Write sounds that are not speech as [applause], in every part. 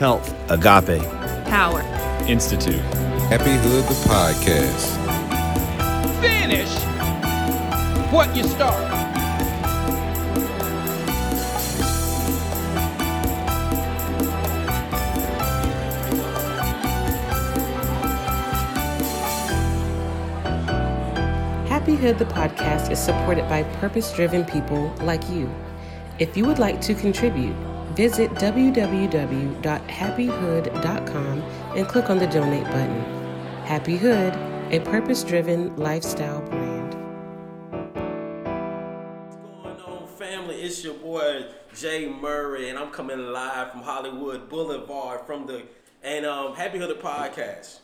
Health. Agape. Power. Institute. HapiHood the podcast. Finish what you start. HapiHood the podcast is supported by purpose driven people like you. If you would like to contribute, visit www.hapihood.com and click on the donate button. HapiHood, a purpose driven lifestyle brand. What's going on, family? It's your boy Jay Murray, and I'm coming live from Hollywood Boulevard from the and um, HapiHood podcast,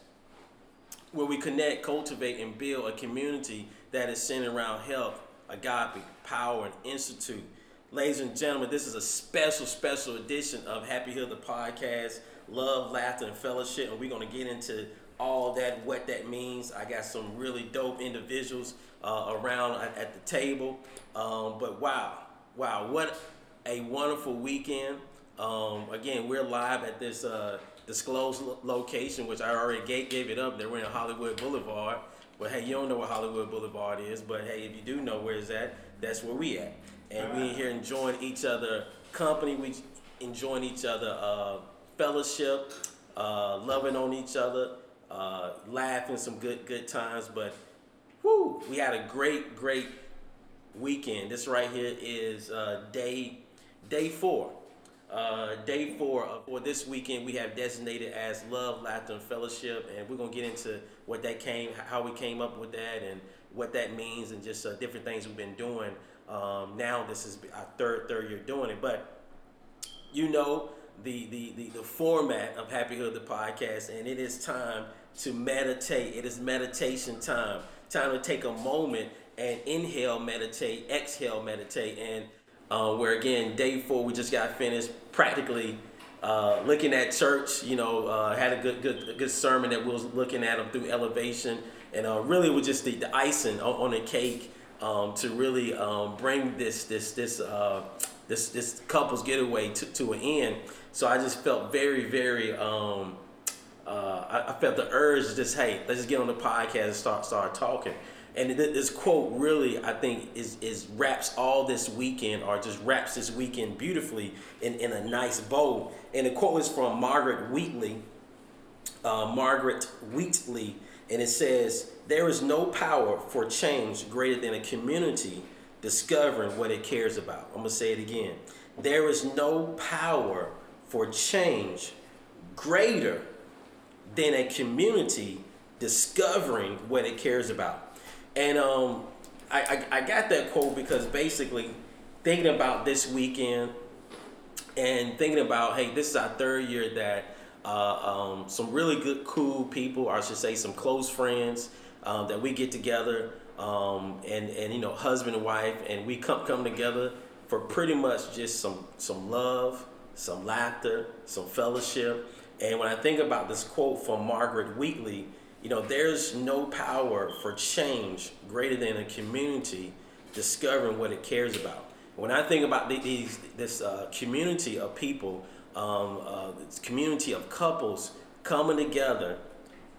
where we connect, cultivate, and build a community that is centered around health, agape, power, and institute. Ladies and gentlemen, this is a special, special edition of HapiHood the podcast. Love, laughter, and fellowship, and we're gonna get into all that, what that means. I got some really dope individuals uh, around at, at the table. Um, but wow, wow, what a wonderful weekend. Um, again, we're live at this uh, disclosed lo- location, which I already gave, gave it up. That we're in Hollywood Boulevard. But hey, you don't know what Hollywood Boulevard is. But hey, if you do know where it's at, that's where we at. And we here enjoying each other company. We enjoying each other uh, fellowship, uh, loving on each other, uh, laughing some good good times. But whoo, we had a great great weekend. This right here is uh, day day four. Uh, day four of, for this weekend we have designated as love, laughter, and fellowship, and we're gonna get into what that came, how we came up with that, and what that means, and just uh, different things we've been doing. Um, now this is our third third year doing it, but you know the, the, the, the format of HapiHood the podcast, and it is time to meditate. It is meditation time. Time to take a moment and inhale, meditate, exhale, meditate, and uh, where again, day four, we just got finished practically uh, looking at church. You know, uh, had a good good good sermon that we was looking at them through elevation, and uh, really was just the, the icing on, on the cake um, to really um, bring this this this uh, this this couple's getaway to, to an end. So I just felt very very. Um, uh, I, I felt the urge to just hey, let's just get on the podcast and start start talking. And th- this quote really, I think, is is wraps all this weekend, or just wraps this weekend beautifully in, in a nice bow. And the quote is from Margaret Wheatley, uh, Margaret Wheatley, and it says, "There is no power for change greater than a community discovering what it cares about." I'm gonna say it again. There is no power for change greater than a community discovering what it cares about. And um, I, I, I got that quote because basically thinking about this weekend and thinking about, hey, this is our third year that uh, um, some really good, cool people, or I should say some close friends, um, that we get together um, and, and, you know, husband and wife, and we come, come together for pretty much just some, some love, some laughter, some fellowship. And when I think about this quote from Margaret Wheatley, you know, there's no power for change greater than a community discovering what it cares about. When I think about these, this uh, community of people, um, uh, community of couples coming together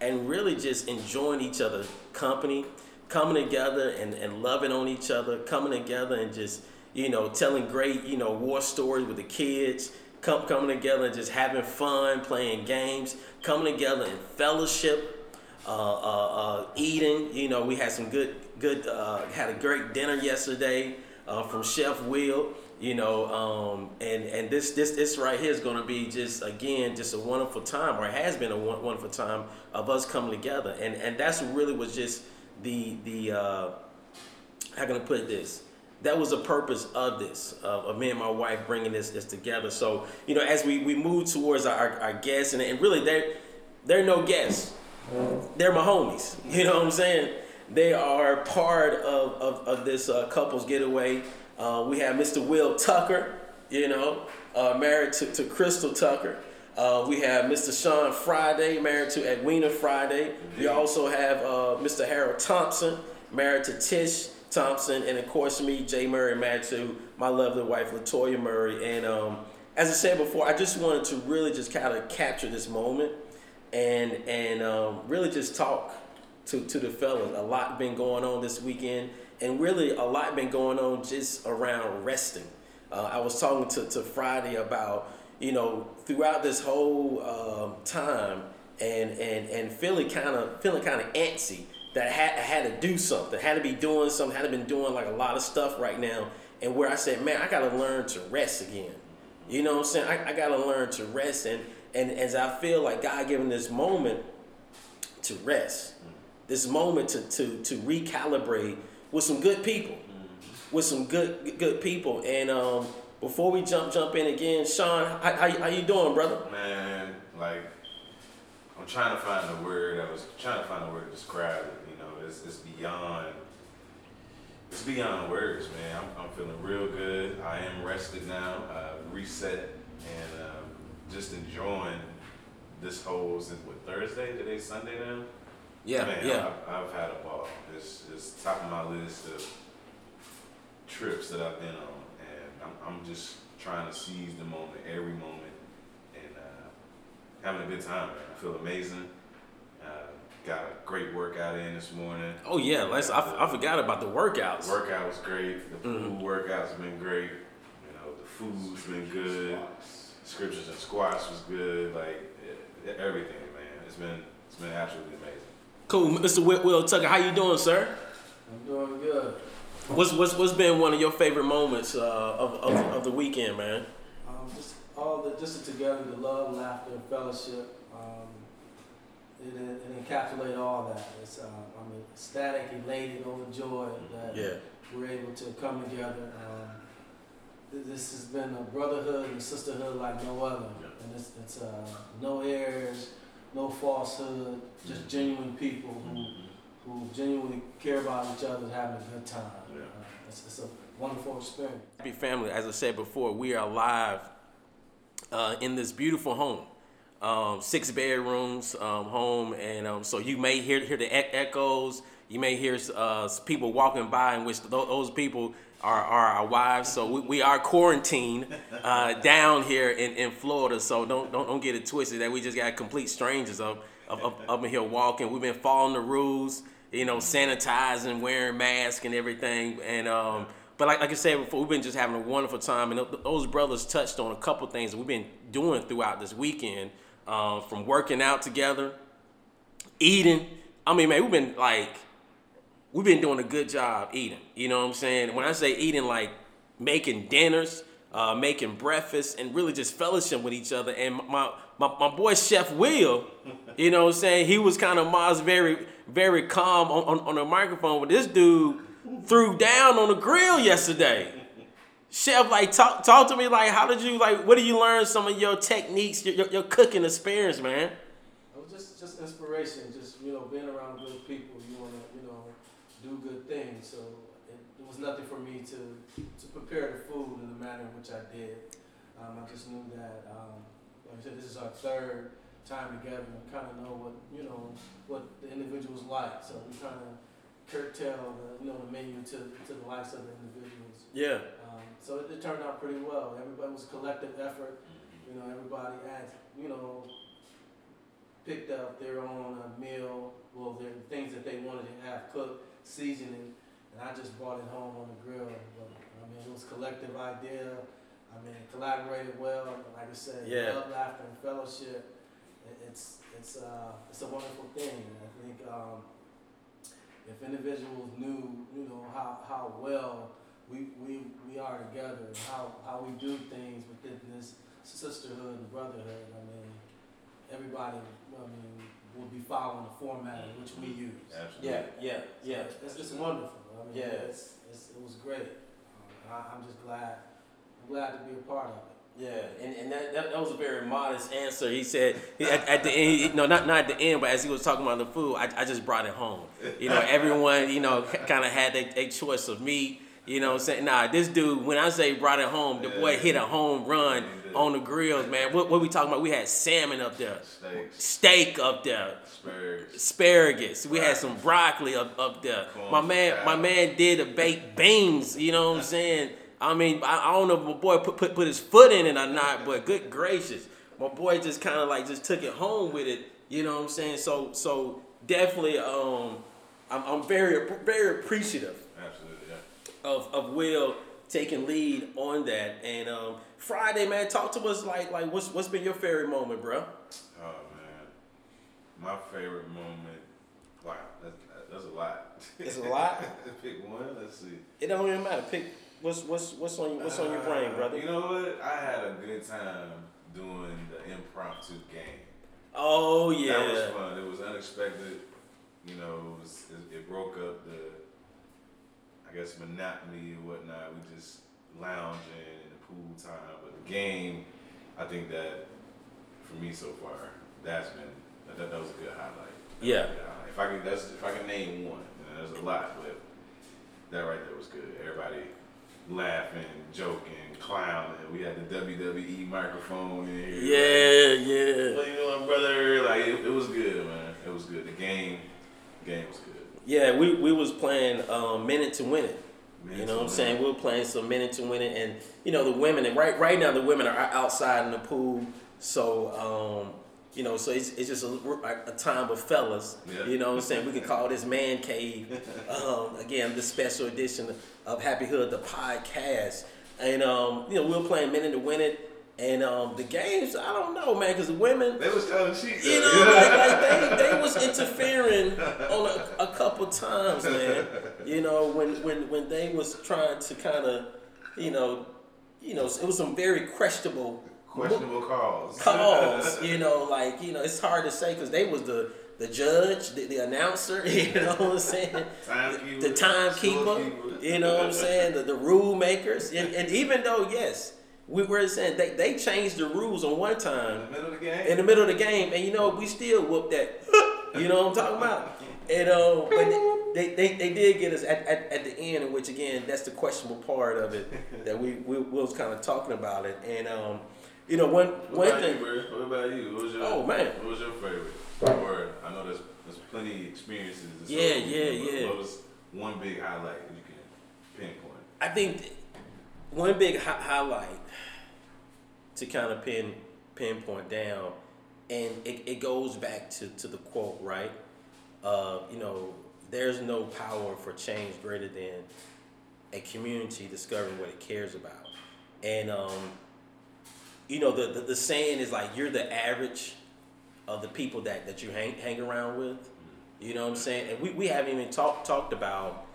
and really just enjoying each other's company, coming together and, and loving on each other, coming together and just, you know, telling great, you know, war stories with the kids, come, coming together and just having fun, playing games, coming together in fellowship, uh, uh, uh, eating. You know, we had some good, good, uh, had a great dinner yesterday uh, from Chef Will. You know, um, and and this this this right here is going to be just again just a wonderful time, or has been a wonderful time of us coming together, and and that's really was just the the uh, how can I put this? That was the purpose of this, of, of me and my wife bringing this this together. So you know, as we we move towards our, our guests, and, and really they're they're no guests, they're my homies. You know what I'm saying? They are part of of, of this uh, couples getaway. Uh, we have Mr. Will Tucker, you know, uh, married to, to Crystal Tucker. Uh, we have Mr. Sean Friday, married to Edwina Friday. We also have uh, Mr. Harold Thompson, married to Tish Thompson, and of course me, Jay Murray, married to my lovely wife Latoya Murray. And um, as I said before, I just wanted to really just kind of capture this moment and and um, really just talk to, to the fellas. A lot been going on this weekend, and really a lot been going on just around resting. Uh, I was talking to, to Friday about you know throughout this whole um, time and and and feeling kind of feeling kind of antsy that I had, I had to do something, had to be doing something, had to been doing like a lot of stuff right now, and where I said, man, I got to learn to rest again. You know what I'm saying? I, I got to learn to rest, and and as I feel like God giving this moment to rest, this moment to to to recalibrate with some good people, with some good good people. And um, before we jump jump in again, Sean, how, how, how you doing, brother? Man, like I'm trying to find the word. I was trying to find a word to describe it. You know, it's, it's beyond. It's beyond words, man. I'm, I'm feeling real good. I am rested now, uh, reset, and um, just enjoying this whole since what Thursday? Today Sunday now. Yeah, man, yeah. I've, I've had a ball. It's, it's top of my list of trips that I've been on, and I'm, I'm just trying to seize the moment, every moment, and uh, having a good time. Man. I feel amazing. Uh, got a great workout in this morning. Oh yeah, let's. I, I forgot about the workouts. The workout was great. The pool Mhm. workouts have been great. You know, the food's been good. Scriptures and squats was good. Like everything, man. It's been it's been absolutely amazing. Cool, Mr. Will, Will Tucker. How you doing, sir? I'm doing good. What's what's what's been one of your favorite moments uh, of, of of the weekend, man? Um, just all the just the together, the love, laughter, and fellowship. Um, it, it, encapsulates all that. It's um, I'm ecstatic, elated, overjoyed that Yeah. we're able to come together. Um, this has been a brotherhood and sisterhood like no other, and it's, it's uh, no airs, no falsehood, just genuine people who who genuinely care about each other, and having a good time. Yeah. Uh, it's, it's a wonderful experience. Happy family. As I said before, we are live uh, in this beautiful home, um, six bedrooms um, home, and um, so you may hear hear the e- echoes. You may hear uh, people walking by, in which tho- those people are, are our wives. So we, we are quarantined uh, down here in, in Florida. So don't, don't don't get it twisted that we just got complete strangers up up, up, up in here walking. We've been following the rules, you know, sanitizing, wearing masks and everything, and um, but like, like I said before, we've been just having a wonderful time, and those brothers touched on a couple things we've been doing throughout this weekend, uh, from working out together, eating. I mean, man, we've been like, we've been doing a good job eating. You know what I'm saying? When I say eating, like making dinners, uh, making breakfast, and really just fellowship with each other. And my my, my boy Chef Will, [laughs] you know what I'm saying? He was kind of Mars very very calm on, on, on the microphone, but this dude threw down on the grill yesterday. Chef, like talk talk to me like how did you like what did you learn some of your techniques, your, your, your cooking experience, man? It was just just inspiration, just you know, being around good people. You want to you know things. So it, it was nothing for me to to prepare the food in the manner in which I did. Um, I just knew that, um, like I said, this is our third time together. and kind of know what you know what the individuals like. So we kind of curtail the you know the menu to to the likes of the individuals. Yeah. Um, so it, it turned out pretty well. Everybody was a collective effort. You know, everybody had, you know, picked up their own uh, meal, well, their things that they wanted to have cooked, seasoning, and I just brought it home on the grill. But I mean, it was collective idea. I mean, it collaborated well. Like I said, Yeah. love, laughter, and fellowship. It's it's uh, it's a wonderful thing. And I think um, if individuals knew, you know, how, how well we, we, we are together and how, how we do things within this sisterhood and brotherhood, I mean, everybody, I mean, will be following the format in which we use. Absolutely. Yeah, yeah, yeah. So It's, it's wonderful. I mean, Yeah. it's, it's, it was great. Um, I, I'm just glad, I'm glad to be a part of it. Yeah, and, and that, that, that was a very modest answer. He said he, at, at the end, he, no, not not at the end, but as he was talking about the food, I, I just brought it home. You know, everyone, you know, kind of had a, a choice of meat. You know, what I'm saying, nah, this dude, when I say brought it home, the boy hit a home run Yeah, on the grills, man. What, what we talking about? We had salmon up there, Steaks, steak up there, asparagus. asparagus. We had some broccoli up, up there. Corn My man, my man did a baked beans. You know what I'm saying? I mean, I, I don't know if my boy put, put put his foot in it or not, but good gracious, my boy just kind of like just took it home with it. You know what I'm saying? So so definitely, um, I'm, I'm very very appreciative Absolutely, yeah. of, of Will taking lead on that. And um, Friday, man, talk to us like like what's what's been your favorite moment, bro? Oh man, my favorite moment. Wow, that's, that's a lot. It's a lot? [laughs] Pick one. Let's see. It don't even matter. Pick what's what's what's on what's on your brain, Uh, brother. You know what? I had a good time doing the impromptu game. Oh yeah. That was fun. It was unexpected. You know, it, was, it, it broke up the, I guess, monotony and whatnot. We just lounging in the pool time. But the game, I think that for me so far, that's been that, that was a good highlight. That Yeah. good highlight. If I can, that's if I can name one. And there's a lot, but that right there was good. Everybody laughing, joking, clowning. We had the WWE microphone in here. Yeah, yeah. What you doing, brother? Like it, it was good, man. It was good. The game, game was good. Yeah, we, we was playing um, minute to win it. You know what I'm saying? We're playing some minute to win it, and you know the women. And right right now the women are outside in the pool, so um, you know so it's, it's just a, a time of fellas. Yeah. You know what I'm saying? We could call this man cave. [laughs] Um, again, the special edition of HapiHood, the podcast, and um, you know we were playing minute to win it. And um, the games, I don't know, man, because the women, They was telling cheat. you know, like, like they, [laughs] they was interfering on a, a couple times, man. You know, when when when they was trying to kind of, you know, you know, it was some very questionable questionable calls. [laughs] calls. You know, like you know, it's hard to say because they was the the judge, the, the announcer. [laughs] You know what I'm saying? Timekeeper, The timekeeper. You know what I'm saying? The, the rule makers. And, and even though yes, we were saying they they changed the rules on one time in the middle of the game. in the middle of the game, and you know we still whooped that. You know what I'm talking about? And uh, but they, they, they did get us at, at, at the end, which again that's the questionable part of it that we we, we was kind of talking about it. And um, you know one what one thing. you. What about you? What was your, Oh, man. What was your favorite? Or I know there's there's plenty of experiences. Yeah, yeah, yeah. What was one big highlight that you can pinpoint? I think one big hi- highlight to kind of pin pinpoint down, and it, it goes back to, to the quote, right? Uh, you know, there's no power for change greater than a community discovering what it cares about. And, um, you know, the, the, the saying is like, you're the average of the people that, that you hang, hang around with. You know what I'm saying? And we, we haven't even talked talked about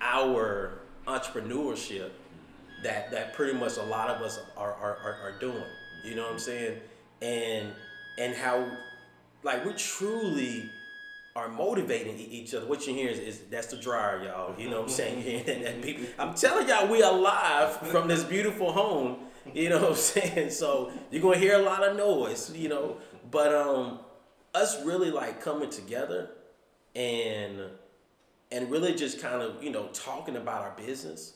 our entrepreneurship that that pretty much a lot of us are are, are, are doing. You know what I'm saying? And and how like we truly are motivating each other. What you hear is, is that's the dryer, y'all. You know what I'm saying? [laughs] That- [laughs] people- I'm telling y'all, we are live from this beautiful home. You know what I'm saying? So you're gonna hear a lot of noise, you know. But um, us really like coming together and and really just kind of you know talking about our business,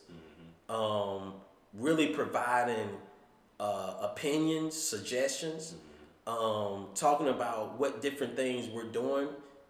um, really providing uh, opinions, suggestions, um, talking about what different things we're doing,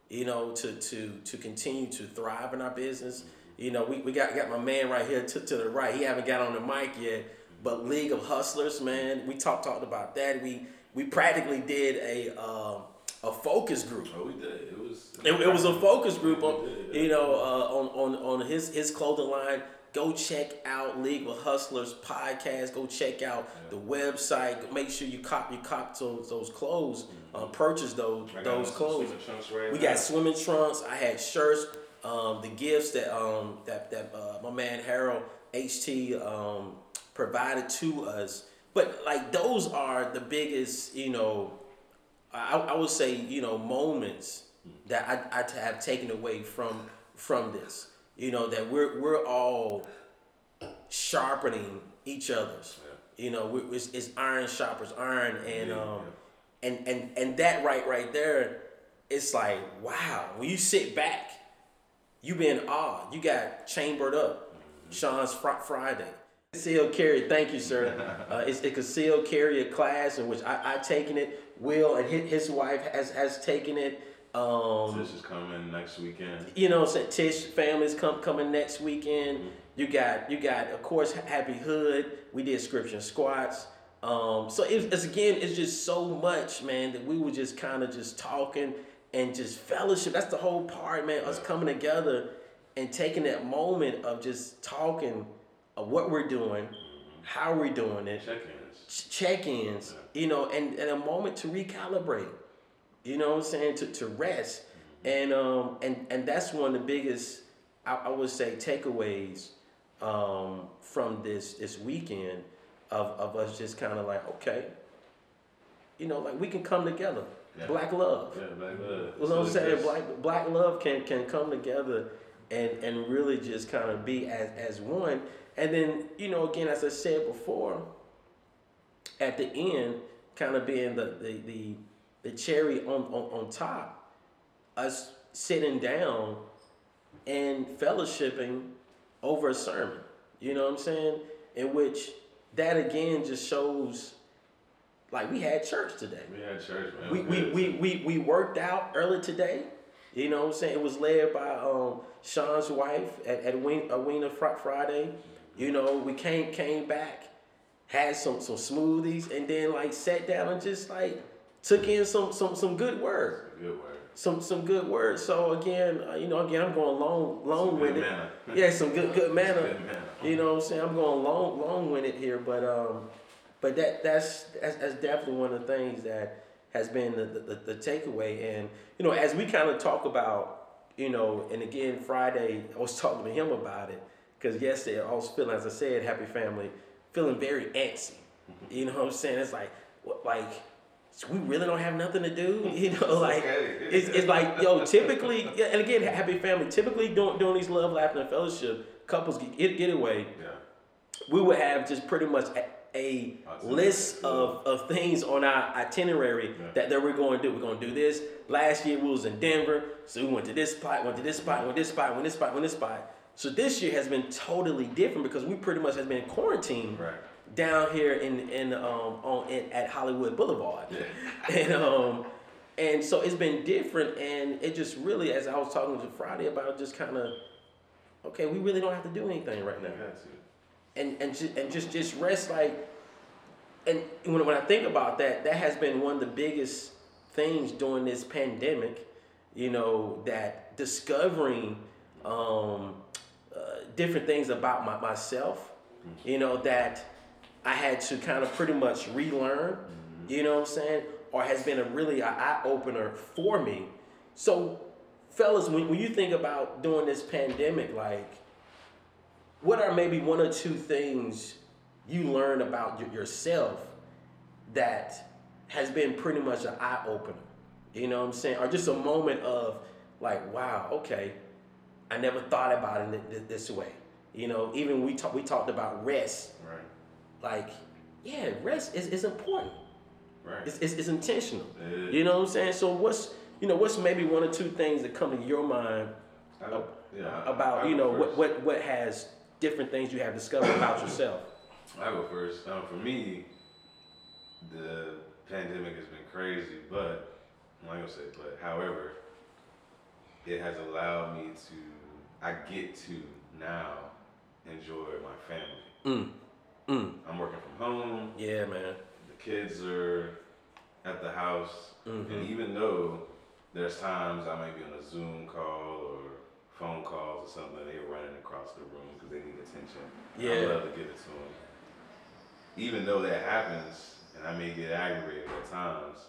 you know, to to to continue to thrive in our business. You know, we, we got got my man right here to, to the right. He haven't got on the mic yet, but League of Hustlers, man, we talked talked about that. We we practically did a um, a focus group. Oh, we did. It was. It, it was a focus group on, did. you know, uh, on, on on his his clothing line. Go check out League of Hustlers podcast. Go check out the website. Make sure you cop you cop those those clothes. Uh, purchase those Mm-hmm. Those clothes. right We now. got swimming trunks. I had shirts. Um, the gifts that um, that that uh, my man Harold HT um, provided to us. But like those are the biggest, you know, I, I would say, you know, moments that I, I have taken away from from this. You know, that we're we're all sharpening each other's. You know, we, it's, it's iron sharpers iron, and Yeah, um, and and and that right right there, it's like wow. When you sit back, you be in awe. You got chambered up. Sean's Fr- Friday. Concealed carry, thank you, sir. [laughs] Uh, it's a concealed carry a class in which I I taken it. Will and his, his wife has has taken it, Um, This is coming next weekend. you know, what Tish families come coming next weekend. Mm-hmm. You got you got of course HapiHood. We did scripture squats. Um, so it's, it's again, it's just so much, man, that we were just kind of just talking and just fellowship. That's the whole part, man. Us coming together and taking that moment of just talking of what we're doing, how we're doing it, Check-ins. ch- check-ins, you know, and, and a moment to recalibrate. You know what I'm saying? To, to rest. And um and and that's one of the biggest I, I would say takeaways um from this this weekend of, of us just kind of like, okay, you know, like we can come together. Yeah. Black love. Yeah, black love. You know what I'm saying? Black black love can can come together and and really just kind of be as as one. And then you know, again, as I said before, at the end, kind of being the the the, the cherry on, on on top, us sitting down and fellowshipping over a sermon. You know what I'm saying? In which that again just shows like we had church today We had church, man. we, we, we, we, we worked out early today. You know what I'm saying? It was led by um, Sean's wife at, at uh, Wiener Fri- Friday. You know, we came came back, had some some smoothies, and then like sat down and just like took in some some some good word. Good word. Some some good words. So again, uh, you know, again, I'm going long long with it. manner. [laughs] Yeah, some good good manner. Good manner. You know what I'm saying? I'm going long long with it here, but um, but that that's, that's that's definitely one of the things that has been the the, the takeaway. And you know, as we kind of talk about, you know, and again Friday, I was [laughs] talking to him about it because yesterday I was feeling, as I said, happy family, feeling very antsy. You know what I'm saying? It's like like. We really don't have nothing to do, [laughs] you know. Like it's, it's like yo. Typically, yeah, and again, happy family. Typically, doing doing these love, laughter, and fellowship, couples get get, get away Yeah. we would have just pretty much a, a list of, of things on our itinerary Yeah. that, that we're going to do. We're going to do this. Last year we was in Denver, so we went to this spot, went to this spot, went to this spot, went to this spot, went to this spot. So this year has been totally different because we pretty much has been quarantined Right. Down here in in um on in, at Hollywood Boulevard, [laughs] and um and so it's been different, and it just really, as I was talking to Friday about, just kind of okay, we really don't have to do anything right now. And and just, and just just rest like and when, when I think about that that has been one of the biggest things during this pandemic you know that discovering um, uh, different things about my, myself you know that I had to kind of pretty much relearn mm-hmm. you know what I'm saying or has been a really a eye opener for me so fellas when, when you think about during this pandemic like what are maybe one or two things you learned about y- yourself that has been pretty much an eye opener? You know what I'm saying? Or just a moment of like, wow, okay, I never thought about it thi- thi- this way. You know, even we talk, we talked about rest. Right. Like, yeah, rest is, is important. Right. It's, it's, it's intentional. It. You know what I'm saying? So what's you know what's maybe one or two things that come to your mind yeah, about you know what, what what has different things you have discovered about yourself? [clears throat] I go first. Um, for me, the pandemic has been crazy, but I'm not gonna say but. However, it has allowed me to. I get to now enjoy my family. Mm. Mm. I'm working from home. Yeah, man. The kids are at the house, Mhm. and even though there's times I might be on a Zoom call or phone calls or something, they're running across the room because they need attention. Yeah. I love to give it to them. Even though that happens, and I may get aggravated at times,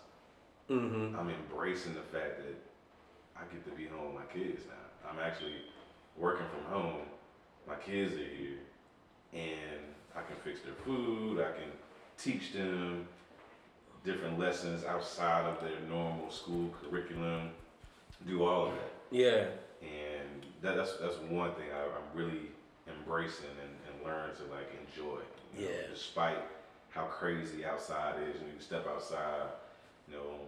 Mm-hmm. I'm embracing the fact that I get to be home with my kids now. I'm actually working from home. My kids are here, and I can fix their food. I can teach them different lessons outside of their normal school curriculum. Do all of that, Yeah. and that, that's that's one thing I, I'm really embracing and, and learn to like enjoy. you know, Yeah. despite how crazy outside is, and you can step outside, you know,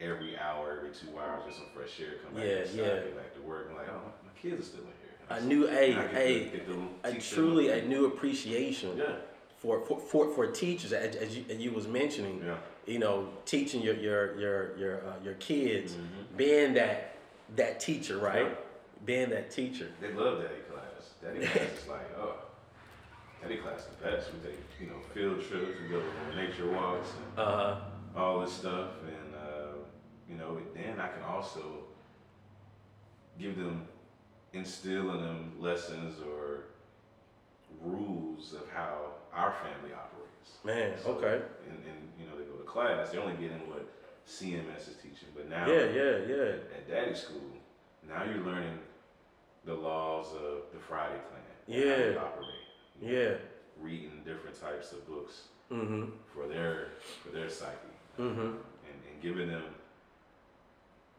every hour, every two hours, get some fresh air, come back Yeah, inside, yeah. get back to work. I'm like, oh, my kids are still in here. I new hey, And I get to- hey, get them- a truly a new appreciation Yeah, for for for, for teachers as, as you as you was mentioning. Yeah. You know, teaching your your your your uh, your kids, Mm-hmm. being that that teacher, right? Yeah. Being that teacher. They love daddy class. Daddy class is [laughs] like, oh, daddy class the best. We take, you know, field trips, we go on nature walks and Uh huh. all this stuff. And, uh, you know, then I can also give them, instill in them lessons or rules of how our family operates. Man, So, okay. And, and, you know, they go to class, they're only getting what CMS is teaching. But now, Yeah, yeah, yeah. at daddy school, now you're learning the laws of the Friday how Yeah. they operate. you know, Yeah. Reading different types of books Mm-hmm. for their for their psyche. Mm-hmm. And, and giving them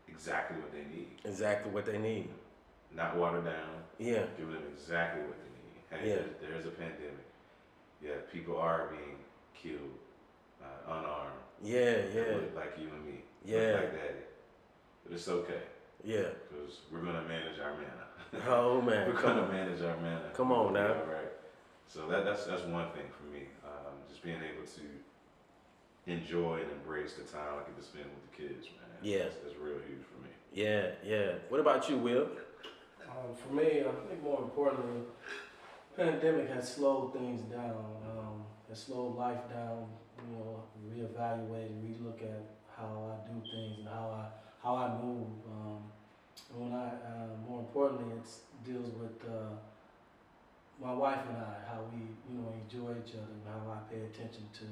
exactly what they need. Exactly what they need. Not watered down, Yeah. giving them exactly what they need. Hey, Yeah. there's, there's a pandemic. Yeah, people are being killed, uh, unarmed. Yeah, yeah, Look like you and me. Yeah. Look like daddy. But it's okay, yeah. because we're gonna manage our mana. [laughs] Oh man, We're gonna manage our mana. Come on now. All right. So that, that's that's one thing for me. Um, just being able to enjoy and embrace the time I get to spend with the kids, man. Yeah. That's, that's real huge for me. Yeah, yeah. What about you, Will? Um, for me, I think more importantly, pandemic has slowed things down. Um, it slowed life down. You know, reevaluate and relook at how I do things and how I how I move. Um, and when I uh, more importantly, it deals with uh, my wife and I, how we you know enjoy each other and how I pay attention to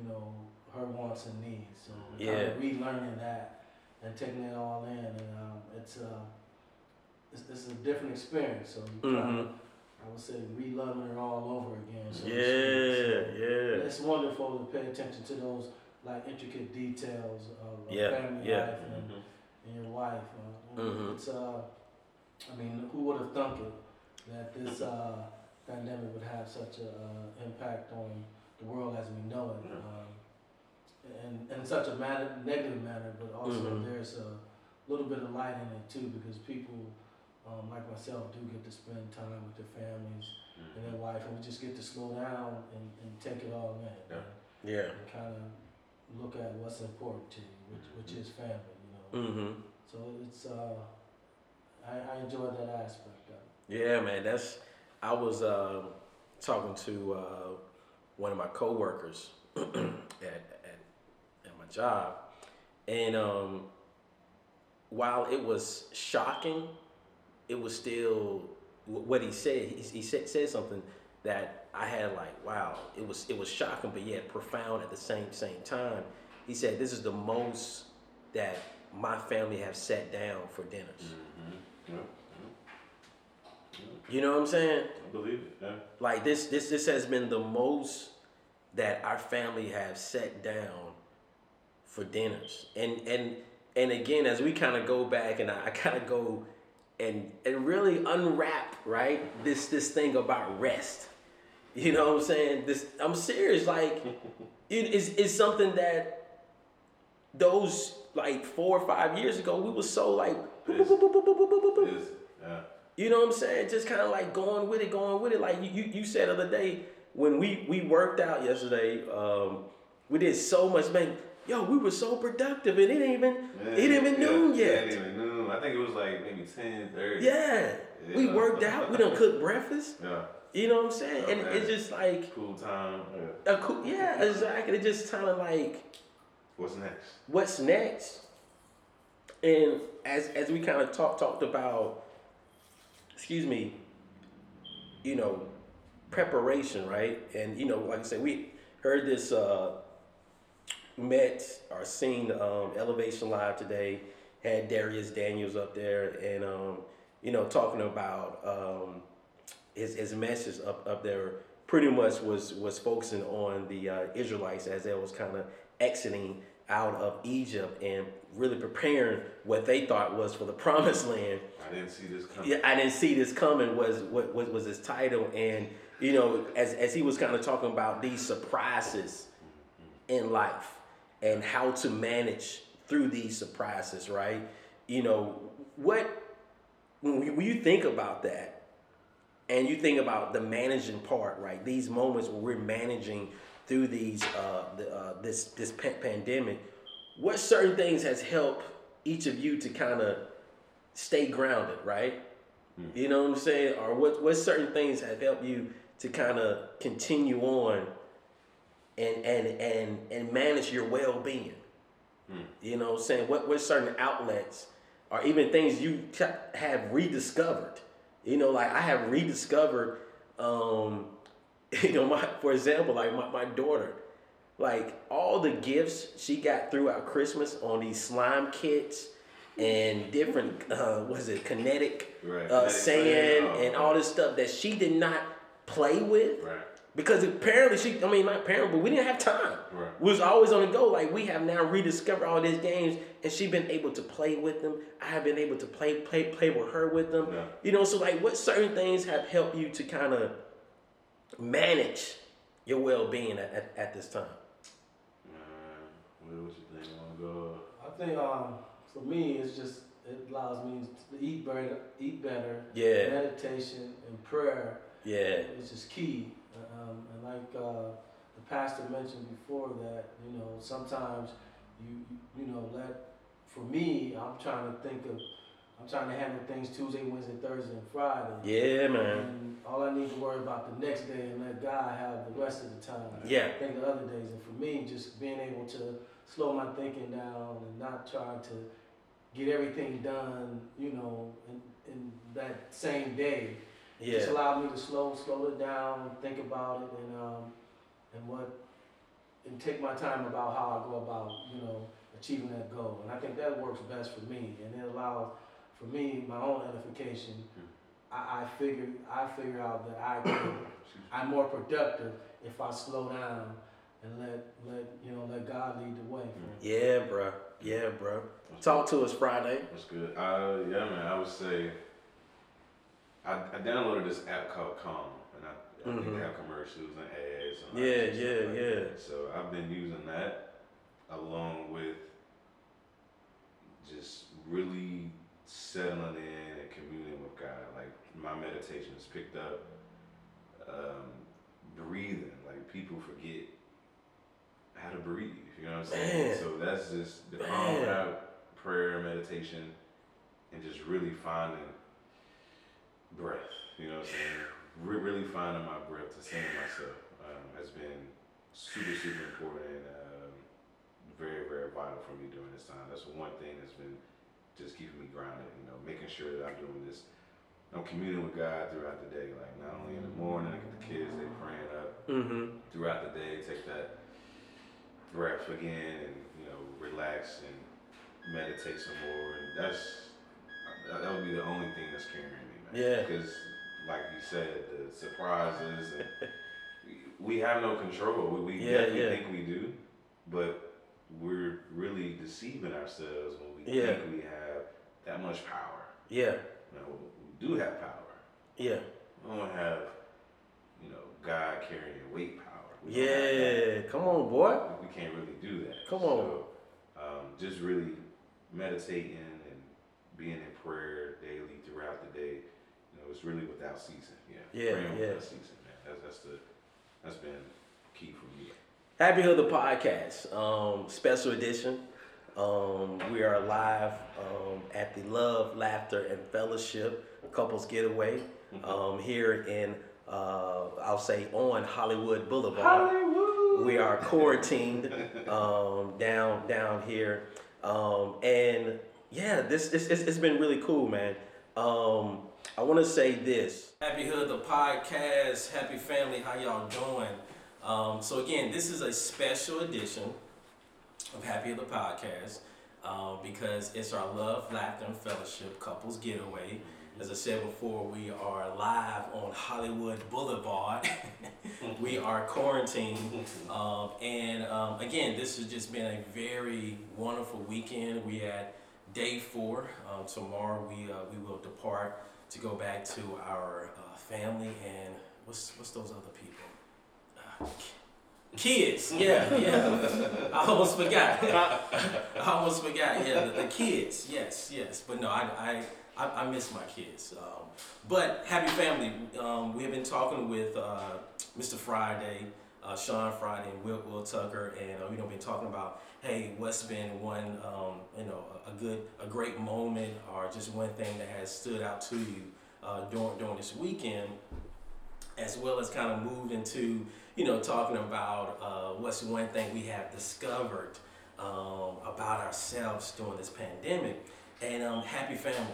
you know her wants and needs. So kind of relearning that and taking it all in, and um, it's uh, it's, it's a different experience. So you kind Mhm. of, I would say, re-loving her all over again. So. Yeah, So yeah. It's wonderful to pay attention to those like intricate details of a Yeah, family yeah. life and, and your wife. Uh, Mhm. It's uh, I mean, who would have thunk it that this uh, pandemic would have such a uh, impact on the world as we know it, Yeah. um, and in such a matter, negative manner, but also Mhm. there's a little bit of light in it too because people. Um, like myself, do get to spend time with their families and their wife, and we just get to slow down and, and take it all in. Yeah. Yeah. and kind of look at what's important to you, which, which is family, you know. Mm-hmm. So it's uh, I, I enjoy that aspect of it. Yeah, man. That's. I was um talking to uh, one of my coworkers [clears throat] at, at at my job, and um, while it was shocking, it was still what he said. He, he said said something that I had like, wow. It was it was shocking, but yet profound at the same same time. He said, "This is the most that my family have sat down for dinners." Mm-hmm. Yeah. You know what I'm saying? I believe it. Yeah. Like this, this, this has been the most that our family have sat down for dinners, and and and again, as we kind of go back, and I, I kind of go and and really unwrap right this this thing about rest. You know what I'm saying? This I'm serious. Like [laughs] it is is something that those like four or five years ago we were so like. It is. It is. Yeah. You know what I'm saying? Just kind of like going with it, going with it. Like you, you, you said the other day when we we worked out yesterday, um, we did so much, man. Yo, we were so productive, and it ain't even it ain't even Yeah, noon yeah, yet. It ain't even noon. I think it was like maybe 10, 30. Yeah, we worked out. We don't cook breakfast. Yeah. You know what I'm saying? And man. it's just like Cool time. Yeah. a cool, yeah, exactly. It just kind of like What's next? what's next? And as as we kind of talked talked about, excuse me, you know, preparation, right? And you know, like I said, we heard this, uh, met or seen um, Elevation Live today. Had Dharius Daniels up there, and um, you know, talking about um, his his message up up there. Pretty much was was focusing on the uh, Israelites as they was kind of exiting out of Egypt and really preparing what they thought was for the [laughs] promised land. I didn't see this coming. Yeah, I didn't see this coming. Was what was, was his title, and you know, as as he was kind of talking about these surprises in life and how to manage through these surprises, right? You know, what when, when you think about that, and you think about the managing part, right? These moments where we're managing through these uh, the, uh, this this pa- pandemic. What certain things has helped each of you to kind of stay grounded, right? You know what I'm saying? Or what what certain things have helped you to kind of continue on and and and and manage your well being? You know what I'm saying? What what certain outlets or even things you have rediscovered? You know, like I have rediscovered um [laughs] you know, my for example, like my, my daughter, like all the gifts she got throughout Christmas on these slime kits and different uh was it kinetic Right, uh, kinetic sand sand, oh, and all this stuff that she did not play with Right. Because apparently she I mean not apparently but we didn't have time. Right. We was always on the go. Like we have now rediscovered all these games and she been able to play with them. I have been able to play play play with her with them. Yeah. You know, so like what certain things have helped you to kind of manage your well being at, at, at this time? Man, what, what you think? Go? I think um, for me, it's just it allows me to eat better, eat better. Yeah. Meditation and prayer Yeah. is just key. Um, and like uh, the pastor mentioned before, that you know sometimes you you know let for me, I'm trying to think of I'm trying to handle things Tuesday, Wednesday, Thursday, and Friday. Yeah, man. And all I need to worry about the next day and let God have the rest of the time. Yeah. Think of other days. And for me, just being able to slow my thinking down and not try to get everything done, you know, in, in that same day. Just allowed me to slow slow it down, think about it, and um, and what, and take my time about how I go about, you know, achieving that goal. And I think that works best for me, and it allows for me my own edification. I, I figure I figure out that I can, [coughs] I'm more productive if I slow down and let let you know let God lead the way. For. Yeah, bro. Yeah, bro. Talk to us Friday. That's good. Uh, yeah, man. I would say I, I downloaded this app called Calm, and I, I think Mhm. they have commercials and ads. And Yeah, yeah, like yeah. that. So I've been using that along with just really settling in and communing with God. Like my meditation has picked up um, breathing. Like people forget how to breathe. You know what I'm saying? Man. So that's just the calm out prayer, meditation, and just really finding breath. You know what I'm saying? Re- really finding my breath to sing myself um, has been super, super important and um, very, very vital for me during this time. That's one thing that's been just keeping me grounded. You know, making sure that I'm doing this. I'm communing with God throughout the day. Like not only in the morning, I get the kids they praying up Mm-hmm. throughout the day. Take that breath again, and you know, relax and meditate some more. And that's that, would be the only thing that's carrying. Yeah. Because, like you said, the surprises and [laughs] we have no control. We, we Yeah, definitely yeah. think we do, but we're really deceiving ourselves when we Yeah. think we have that much power. Yeah. You know, we do have power. Yeah. We don't have, you know, God carrying weight power. We don't have that. Yeah. Come on, boy. We we can't really do that. Come on. So, um, just really meditating and being in prayer daily throughout the day. It's really without ceasing. Yeah. Yeah, Praying yeah. without ceasing, man. That's that's the that's been key for me. HapiHood the podcast, um, special edition. Um, we are live um, at the Love, Laughter, and Fellowship Couples Getaway um, here in, uh, I'll say, on Hollywood Boulevard. Hollywood. We are quarantined um, down down here, um, and yeah, this it's, it's, it's been really cool, man. Um, I want to say this. HapiHood, the podcast. Happy family, how y'all doing? Um, so again, this is a special edition of HapiHood, the podcast um, because it's our love, laughter, and fellowship couples getaway. As I said before, we are live on Hollywood Boulevard. [laughs] we are quarantined, [laughs] um, and um, again, this has just been a very wonderful weekend. We had day four. Um, tomorrow, we uh, we will depart to go back to our uh, family and what's what's those other people? Uh, kids. Yeah, yeah. I almost forgot. [laughs] I almost forgot. Yeah, the, the kids. Yes, yes. But no, I, I I, I miss my kids. Um, but happy family. Um, we have been talking with uh, Mr. Friday, uh, Sean Friday, and Will, Will Tucker, and uh, we know been talking about hey, what's been one um, you know a, good a great moment or just one thing that has stood out to you uh, during during this weekend, as well as kind of moved into you know talking about uh, what's one thing we have discovered um, about ourselves during this pandemic, and um, happy family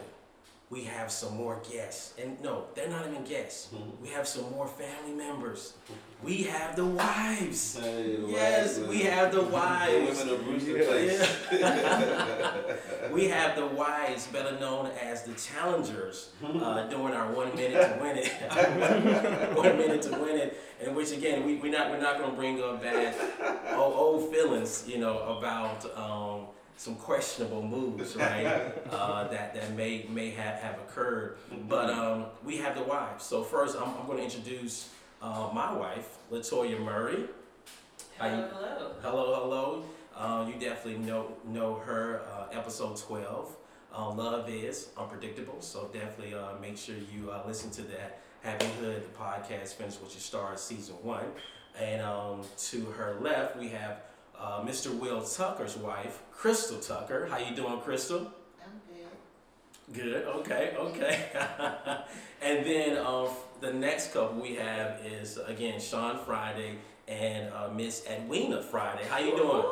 we have some more guests. And no, they're not even guests. We have some more family members. We have the wives. Hey, the Yes, wives, we have the [laughs] wives. The women of Brewster Place. [laughs] [laughs] we have the wives, better known as the challengers, uh, doing our one minute to win it. one minute to win it, in which again we we not we're not gonna bring up bad old, old feelings, you know, about um, some questionable moves, right? [laughs] uh, that that may may have have occurred, but um, we have the wives. So first, I'm, I'm going to introduce uh, my wife, Latoya Murray. How you- Hello, hello. Hello, hello. Uh, you definitely know know her. Uh, episode twelve, uh, love is unpredictable. So definitely uh, make sure you uh, listen to that Happy Hood the podcast. Finish what you started season one. And um, to her left, we have uh, Mr. Will Tucker's wife, Crystal Tucker. How you doing, Crystal? I'm good. Good. Okay. Okay. [laughs] and then uh, the next couple we have is again Sean Friday and uh, Miss Edwina Friday. How you doing?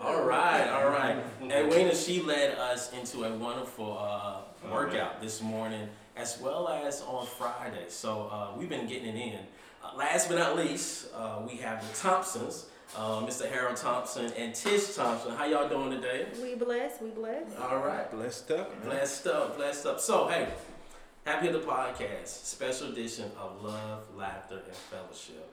All right. All right. Edwina, she led us into a wonderful uh, workout this morning, as well as on Friday. So uh, we've been getting it in. Uh, last but not least, uh, we have the Thompsons, uh, Mr. Harold Thompson and Tish Thompson. How y'all doing today? We bless, we bless. All right. Blessed up. man. Blessed up, blessed up. So, hey, Happy the Podcast, special edition of Love, Laughter, and Fellowship.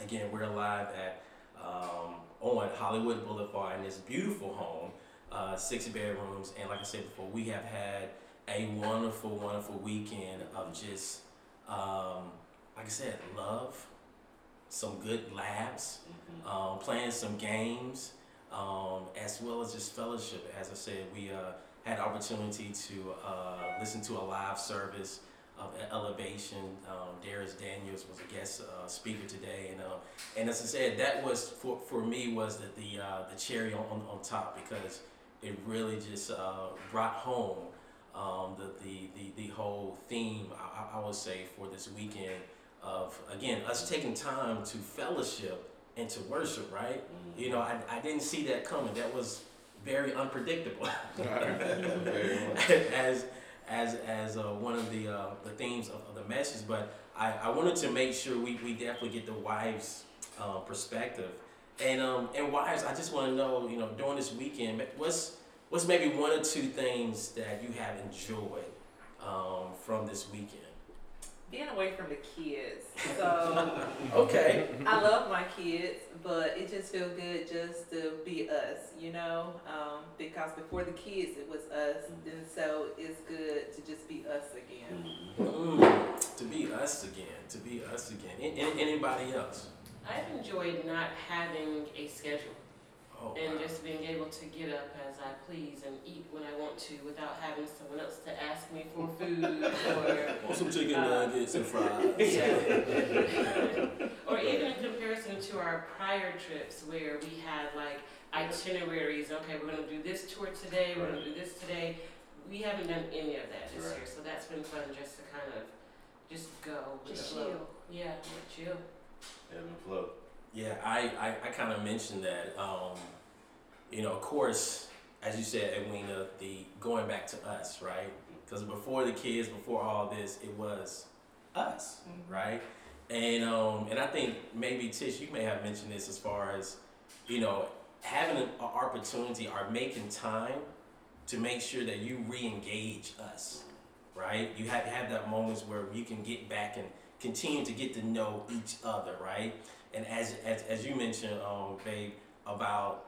Again, we're live at um, on Hollywood Boulevard in this beautiful home, uh, six bedrooms, and like I said before, we have had a wonderful, wonderful weekend of just, um, like I said, love, some good laughs, um, playing some games, um, as well as just fellowship. As I said, we uh, had opportunity to uh, listen to a live service of Elevation. Um, Dharius Daniels was a guest uh, speaker today, and uh, and as I said, that was for, for me was the the, uh, the cherry on, on, top because it really just uh, brought home um, the, the, the, the whole theme I- I would say for this weekend of again us taking time to fellowship and to worship, right? You know, I, I didn't see that coming. That was very unpredictable. [laughs] [laughs] As as as uh, one of the uh, the themes of, of the message, but I, I wanted to make sure we, we definitely get the wives' uh, perspective. And um and wives, I just want to know, you know, during this weekend, what's what's maybe one or two things that you have enjoyed um, from this weekend? Being away from the kids. So [laughs] Okay. I love my kids, but it just feels good just to be us, you know? Um, because before the kids, it was us. And so it's good to just be us again. Mm, to be us again. To be us again. An- an- anybody else? I've enjoyed not having a schedule Oh, and wow. just being able to get up as I please and eat when I want to without having someone else to ask me for food or [laughs] Want some chicken Uh, nuggets and fries. or even in comparison to our prior trips where we had like itineraries. Okay, we're gonna do this tour today. We're gonna do this today. We haven't done any of that this Right. year, so that's been fun just to kind of just go with Just the flow. chill. Yeah, chill. Ebb and flow. Yeah, I, I, I kind of mentioned that. Um, you know, of course, as you said, Edwina, the going back to us, right? Because before the kids, before all this, it was us, right? And um, and I think maybe Tish, you may have mentioned this as far as, you know, having an opportunity or making time to make sure that you re-engage us, right? You have have that moments where you can get back and continue to get to know each other, right? And as as, as you mentioned, um, babe, about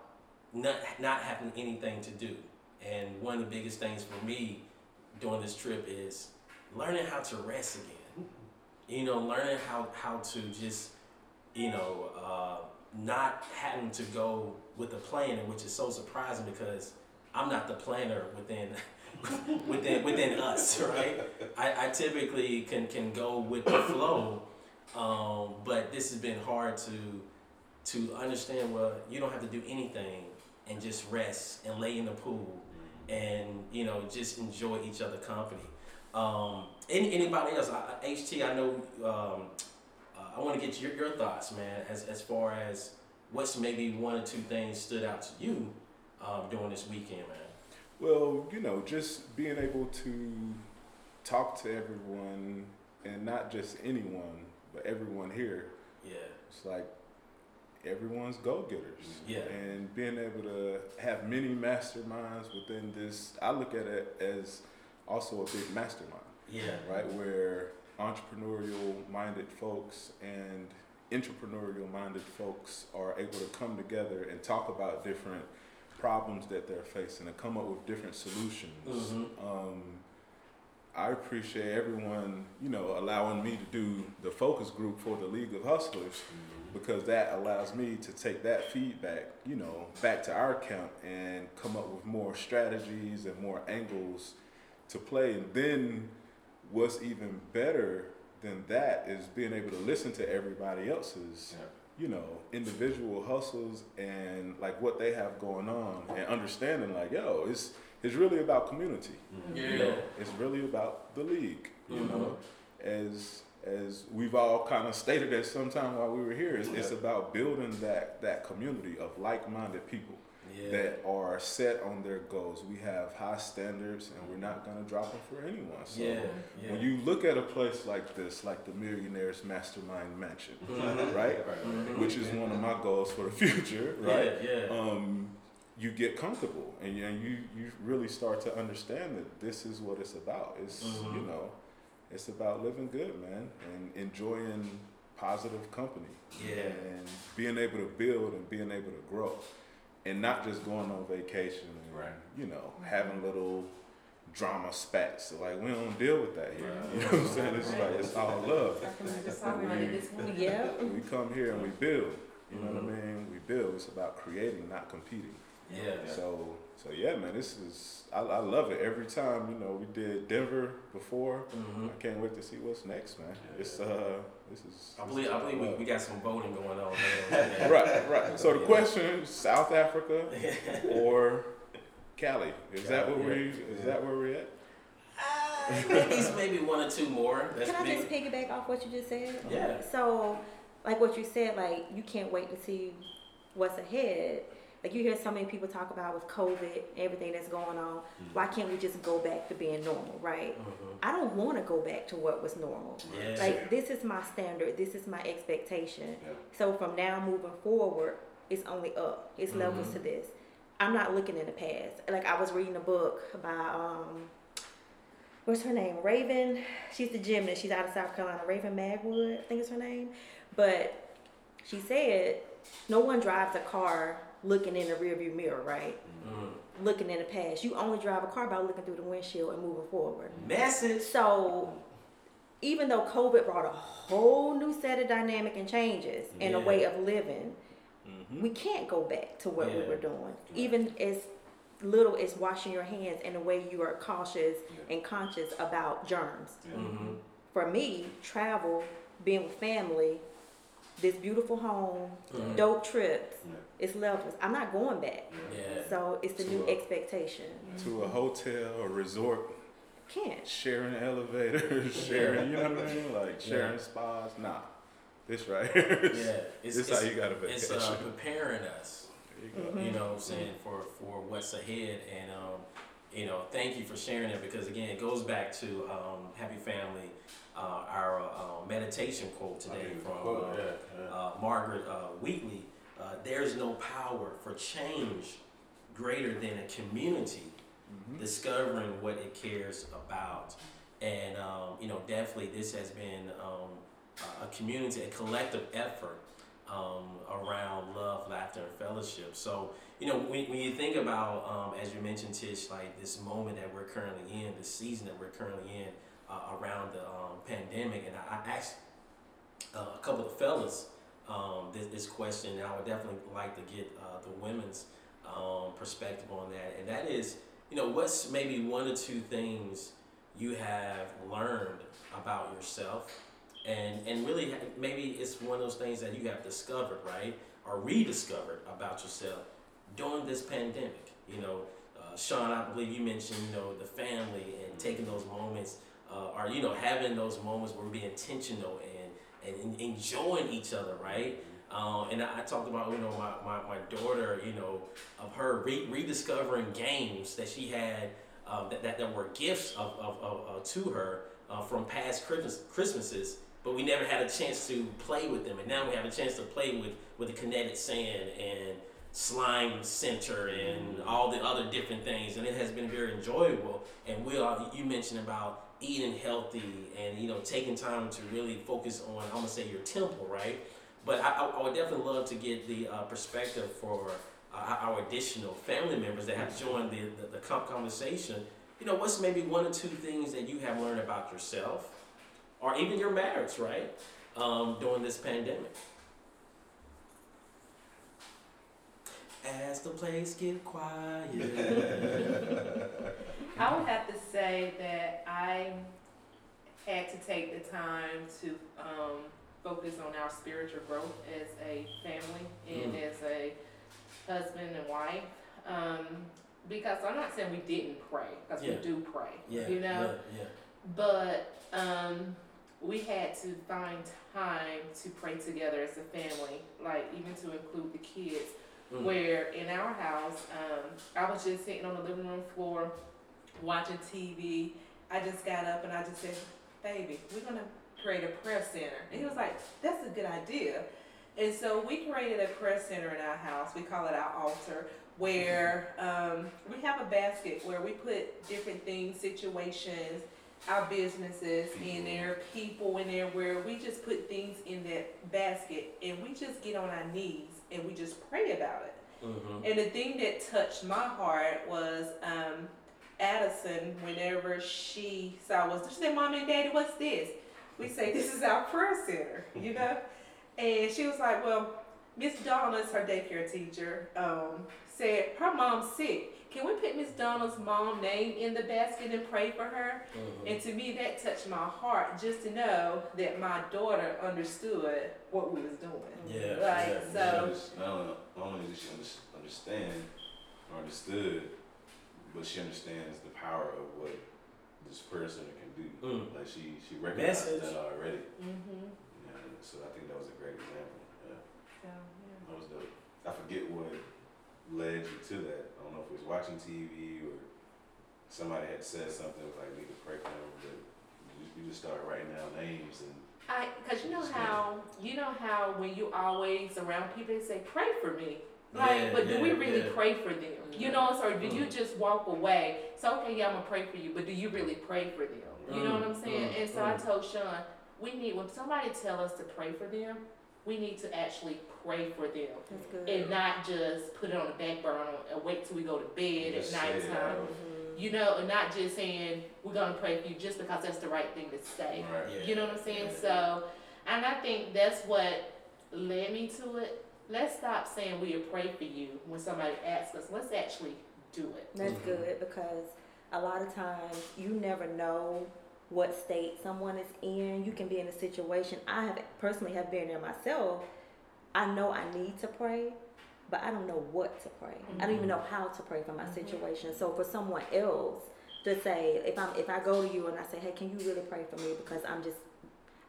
not not having anything to do, and one of the biggest things for me during this trip is learning how to rest again. You know, learning how how to just you know uh, not having to go with the planning, which is so surprising because I'm not the planner within within within us, [laughs] right? I, I typically can can go with the flow, um, but this has been hard to to understand. Well, you don't have to do anything and just rest and lay in the pool and you know just enjoy each other company. Um, any, anybody else? I, HT, I know. Um, uh, I want to get your, your thoughts, man, as as far as what's maybe one or two things stood out to you um, during this weekend, man. Well, you know, just being able to talk to everyone and not just anyone, but everyone here. Yeah, It's like everyone's go getters. Yeah. And being able to have many masterminds within this, I look at it as also a big mastermind, yeah, right? Where entrepreneurial minded folks and entrepreneurial minded folks are able to come together and talk about different problems that they're facing and come up with different solutions. Mhm. Um, I appreciate everyone, you know, allowing me to do the focus group for the League of Hustlers because that allows me to take that feedback, you know, back to our camp and come up with more strategies and more angles to play. And then what's even better than that is being able to listen to everybody else's, you know, individual hustles and like what they have going on and understanding like, yo, it's it's really about community. You know, it's really about the league. You Mhm. know, as as we've all kind of stated at some time while we were here, it's, it's about building that that community of like-minded people yeah, that are set on their goals. We have high standards, and we're not gonna drop them for anyone. So yeah, yeah. when you look at a place like this, like the Millionaires Mastermind Mansion, Mhm. [laughs] right, Mhm. which is one of my goals for the [laughs] future, right? Yeah, yeah. um, you get comfortable and you, and you you really start to understand that this is what it's about. It's Mhm. you know, it's about living good, man, and enjoying positive company Yeah. and being able to build and being able to grow, and not just going on vacation and Right. you know having little drama spats. Like we don't deal with that here. Right. You know what I'm saying? It's like it's all love. Yeah. [laughs] We come here and we build. You know what Mhm. I mean? We build. It's about creating, not competing. yeah. So, so yeah, man, this is I, I love it. Every time you know we did Denver before, Mhm. I can't wait to see what's next, man. It's uh, this is. I this believe is I believe we, we got some voting going on there. [laughs] right, right. So the question: South Africa [laughs] or Cali? Is that Cali, where we? yeah. Is that where we're at? Uh, [laughs] at least maybe one or two more. That's Can I big. just piggyback off what you just said? Yeah. So, like what you said, like you can't wait to see what's ahead. Like you hear so many people talk about with COVID, everything that's going on. Why can't we just go back to being normal, right? Mhm. I don't want to go back to what was normal. Like this is my standard. This is my expectation. Yeah. So from now moving forward, it's only up. It's levels Mhm. to this. I'm not looking in the past. Like I was reading a book by um, what's her name? Raven. She's the gymnast. She's out of South Carolina. Raven Magwood, I think is her name. But she said no one drives a car looking in the rearview mirror, right? Mhm. Looking in the past. You only drive a car by looking through the windshield and moving forward. Message. So even though COVID brought a whole new set of dynamic and changes in a way of living, Mm-hmm. we can't go back to what we were doing. Even as little as washing your hands in a way you are cautious and conscious about germs. Mhm. For me, travel, being with family, this beautiful home, Mhm. dope trips, Yeah. it's levels. I'm not going back. Yeah. So it's the new Sure. expectation. To a hotel or resort, Can't. sharing elevators, sharing, you know what I mean? Like sharing Yeah. spas. Nah, this right [laughs] here. is- Yeah. It's, This it's, how you got a It's vacation. uh, preparing us. You. Mm-hmm. you know what I'm saying, for, for what's ahead. And, um, you know, thank you for sharing it because, again, it goes back to um, Happy Family, uh, our uh, meditation quote today from Quote, uh, yeah, yeah. uh, Margaret uh, Wheatley. Uh, There's no power for change greater than a community Mhm. discovering what it cares about. And, um, you know, definitely this has been um, a- a community, a collective effort um, around love, laughter, and fellowship. So, you know, when, when you think about, um, as you mentioned, Tish, like this moment that we're currently in, the season that we're currently in uh, around the um, pandemic, and I, I asked uh, a couple of fellas um, this, this question, and I would definitely like to get uh, the women's um, perspective on that. And that is, you know, what's maybe one or two things you have learned about yourself, and and really maybe it's one of those things that you have discovered, right, or rediscovered about yourself during this pandemic. You know, uh, Sean, I believe you mentioned, you know, the family and taking those moments, uh, or you know, having those moments where we be intentional and and enjoying each other, right? Um, and I, I talked about, you know, my, my, my daughter, you know, of her re- rediscovering games that she had uh, that, that, that were gifts of, of, of, uh, to her uh, from past Christmas, Christmases, but we never had a chance to play with them. And now we have a chance to play with, with the kinetic sand and slime center and all the other different things. And it has been very enjoyable. And we are, you mentioned about eating healthy and, you know, taking time to really focus on, I'm to say your temple, right? But I, I, would definitely love to get the uh, perspective for uh, our additional family members that have joined the, the, the conversation. You know, what's maybe one or two things that you have learned about yourself or even your marriage, right, um, during this pandemic? As the place get quiet. [laughs] I would have to say that I had to take the time to um, focus on our spiritual growth as a family and Mm. as a husband and wife. Um, because I'm not saying we didn't pray, because Yeah. we do pray. Yeah, You know? yeah, yeah. But um, we had to find time to pray together as a family, like even to include the kids. Mm. Where in our house, um, I was just sitting on the living room floor watching TV. I just got up and I just said, "Baby, we're gonna create a prayer center." And he was like, "That's a good idea." And so we created a prayer center in our house. We call it our altar, where um, we have a basket where we put different things, situations, our businesses in there, people in there, where we just put things in that basket and we just get on our knees and we just pray about it. Mm-hmm. And the thing that touched my heart was um, Addison, whenever she saw us, she said, Mom and Daddy, what's this? We say, This is our prayer center, you know? And she was like, Well, Miss Donna's her daycare teacher, um, said her mom's sick. Can we put Miss Donna's mom name in the basket and pray for her? Mm-hmm. And to me, that touched my heart just to know that my daughter understood what we was doing. Yeah, Like, yeah, so. Not only, not only did she under- understand or understood, but she understands the power of what this prayer center can do. Mm. Like she she recognized Message. that already. Mm-hmm. Yeah, so I think that was a great example. Yeah, So, yeah. that was dope. I forget what led you to that. I don't know if it was watching TV or somebody had said something like need to pray for them, but you, you just started writing down names and I, cause you know how, you know how when you always around people, they say, pray for me. Like, Yeah, but do we really yeah. pray for them? You know, so do you Mm. just walk away? So okay, yeah, I'm gonna pray for you, but do you really pray for them? You know what I'm Mm, saying? mm, and so I mm. told Sean, we need when somebody tell us to pray for them, we need to actually pray for them That's good. and not just put it on the back burner and wait till we go to bed just at say it nighttime. out. Mhm. You know, and not just saying we're gonna pray for you just because that's the right thing to say. Right. Yeah. You know what I'm saying? Yeah. So, and I think that's what led me to it. Let's stop saying we'll pray for you when somebody asks us. Let's actually do it. That's Mhm. good because a lot of times you never know what state someone is in. You can be in a situation. I have personally have been there myself. I know I need to pray, but I don't know what to pray. I don't even mm-hmm. know how to pray for my Mhm. situation. So for someone else to say, if I'm if I go to you and I say, hey, can you really pray for me because I'm just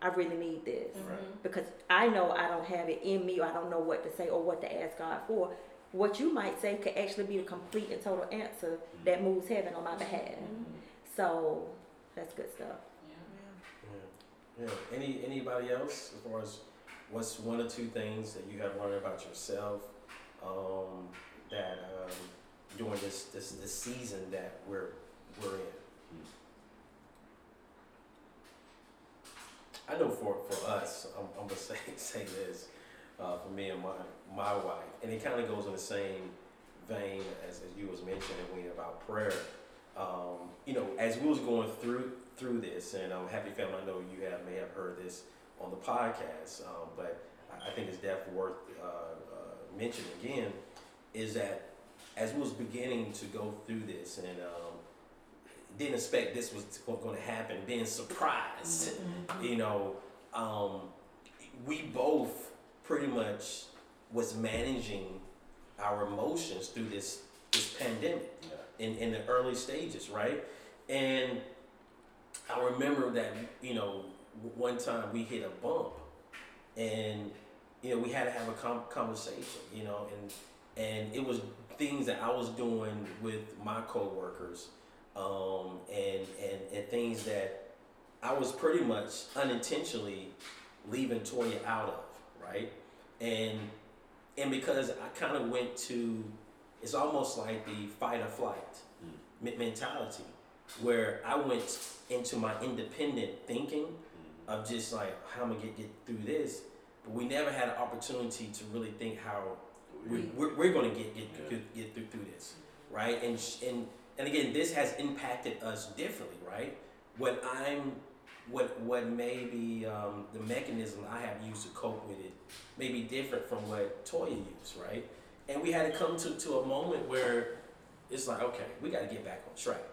I really need this mm-hmm. Right. because I know I don't have it in me or I don't know what to say or what to ask God for. What you might say could actually be the complete and total answer mm-hmm. that moves heaven on my behalf. So that's good stuff. Yeah. Yeah. yeah. Any anybody else as far as what's one or two things that you have learned about yourself um, that um, during this, this this season that we're we're in? I know for for us, I'm, I'm gonna [laughs] say say this uh, for me and my my wife, and it kind of goes in the same vein as, as you was mentioning when about prayer. Um, you know, as we was going through through this, and um, Happy Family, I know you have may have heard this on the podcast, um, but I, think it's definitely worth uh, uh, mentioning again. Is that as we was beginning to go through this and um, didn't expect this was going to happen, being surprised, you know, um, we both pretty much was managing our emotions through this this pandemic Yeah. in, in the early stages, right? And I remember that, you know, one time we hit a bump and, you know, we had to have a com- conversation, you know, and, and it was things that I was doing with my coworkers, um, and, and, and things that I was pretty much unintentionally leaving Toya out of, right? And, and because I kind of went to, it's almost like the fight or flight me- mentality where I went into my independent thinking of just like how am I'm gonna get, get through this, but we never had an opportunity to really think how we, we're, we're gonna get get, Yeah. get, get through, through this, right? And and and again, this has impacted us differently, right? What I'm what what may be um, the mechanism I have used to cope with it may be different from what Toya used, right? And we had to come to, to a moment where it's like, okay, we got to get back on track,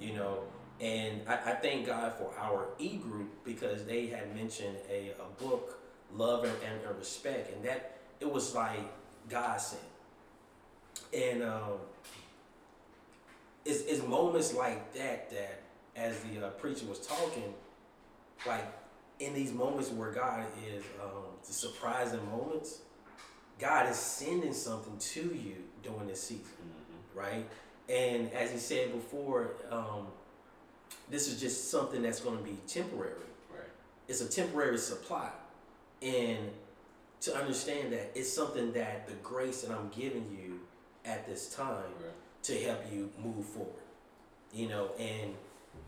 you know. And I, I thank God for our e group because they had mentioned a, a book, Love and, and Respect, and that it was like God sent. And um, it's, it's moments like that that, as the uh, preacher was talking, like in these moments where God is um, the surprising moments, God is sending something to you during this season, right? And as he said before, um, this is just something that's going to be temporary. Right. It's a temporary supply, and to understand that it's something that the grace that I'm giving you at this time Right. to help you move forward. You know, and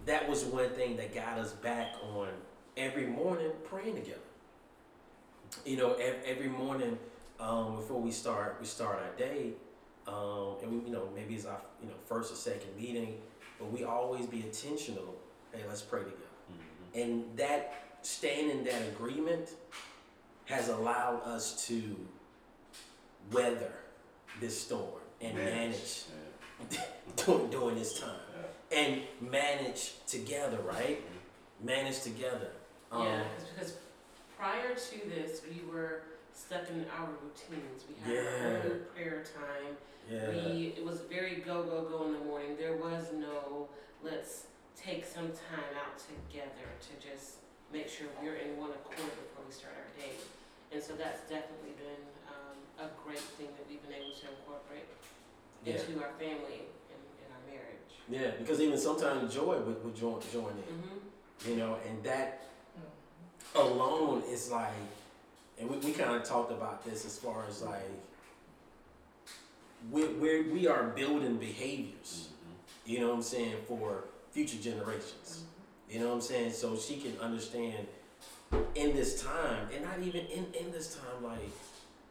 that was one thing that got us back on every morning praying together. You know, every, morning um, before we start, we start our day, um, and we, you know, maybe it's our you know first or second meeting, but we always be intentional. Hey, let's pray together, and that staying in that agreement has allowed us to weather this storm and manage [laughs] during, during this time and manage together, right? Manage together. Um, Yeah, it's because prior to this, we were stuck in our routines. We had Yeah. our own prayer time. Yeah. We it was very go go go in the morning. There was no let's take some time out together to just make sure we're in one accord before we start our day. And so that's definitely been um, a great thing that we've been able to incorporate Yeah. into our family and in our marriage. Yeah, because even sometimes joy would, would join, join in, Mm-hmm. you know, and that alone is like, and we, we kind of talked about this as far as like, we we we are building behaviors, mm-hmm. you know what I'm saying, for future generations. Mm-hmm. You know what I'm saying? So she can understand in this time, and not even in, in this time, like,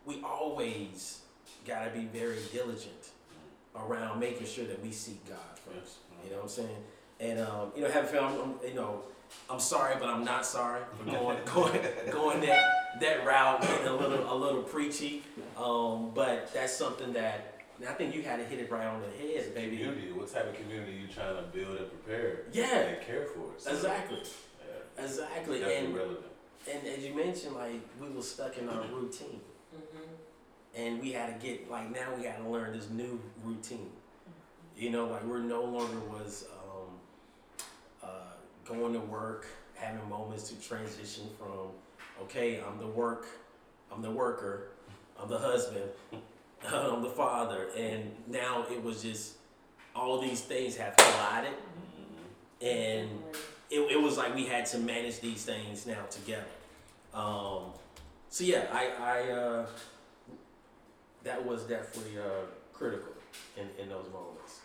we always got to be very diligent mm-hmm. around making sure that we seek God first. You know what I'm saying? And um, you know, having found, I'm, you know, I'm sorry, but I'm not sorry for going [laughs] going going that that route, getting a little a little preachy. Um, but that's something that I think you had to hit it right on the head, baby. Community. What type of community you trying to build and prepare? Yeah. And care for. So, Exactly. Yeah. Exactly. Definitely And relevant. and as you mentioned, like we were stuck in our routine. Mm-hmm. and we had to get like now we got to learn this new routine. You know, like we're no longer was uh, going to work, having moments to transition from okay, I'm the work, I'm the worker, I'm the husband, [laughs] I'm the father, and now it was just all these things have collided, and it, it was like we had to manage these things now together. Um, so yeah, I, I uh, that was definitely uh, critical in, in those moments.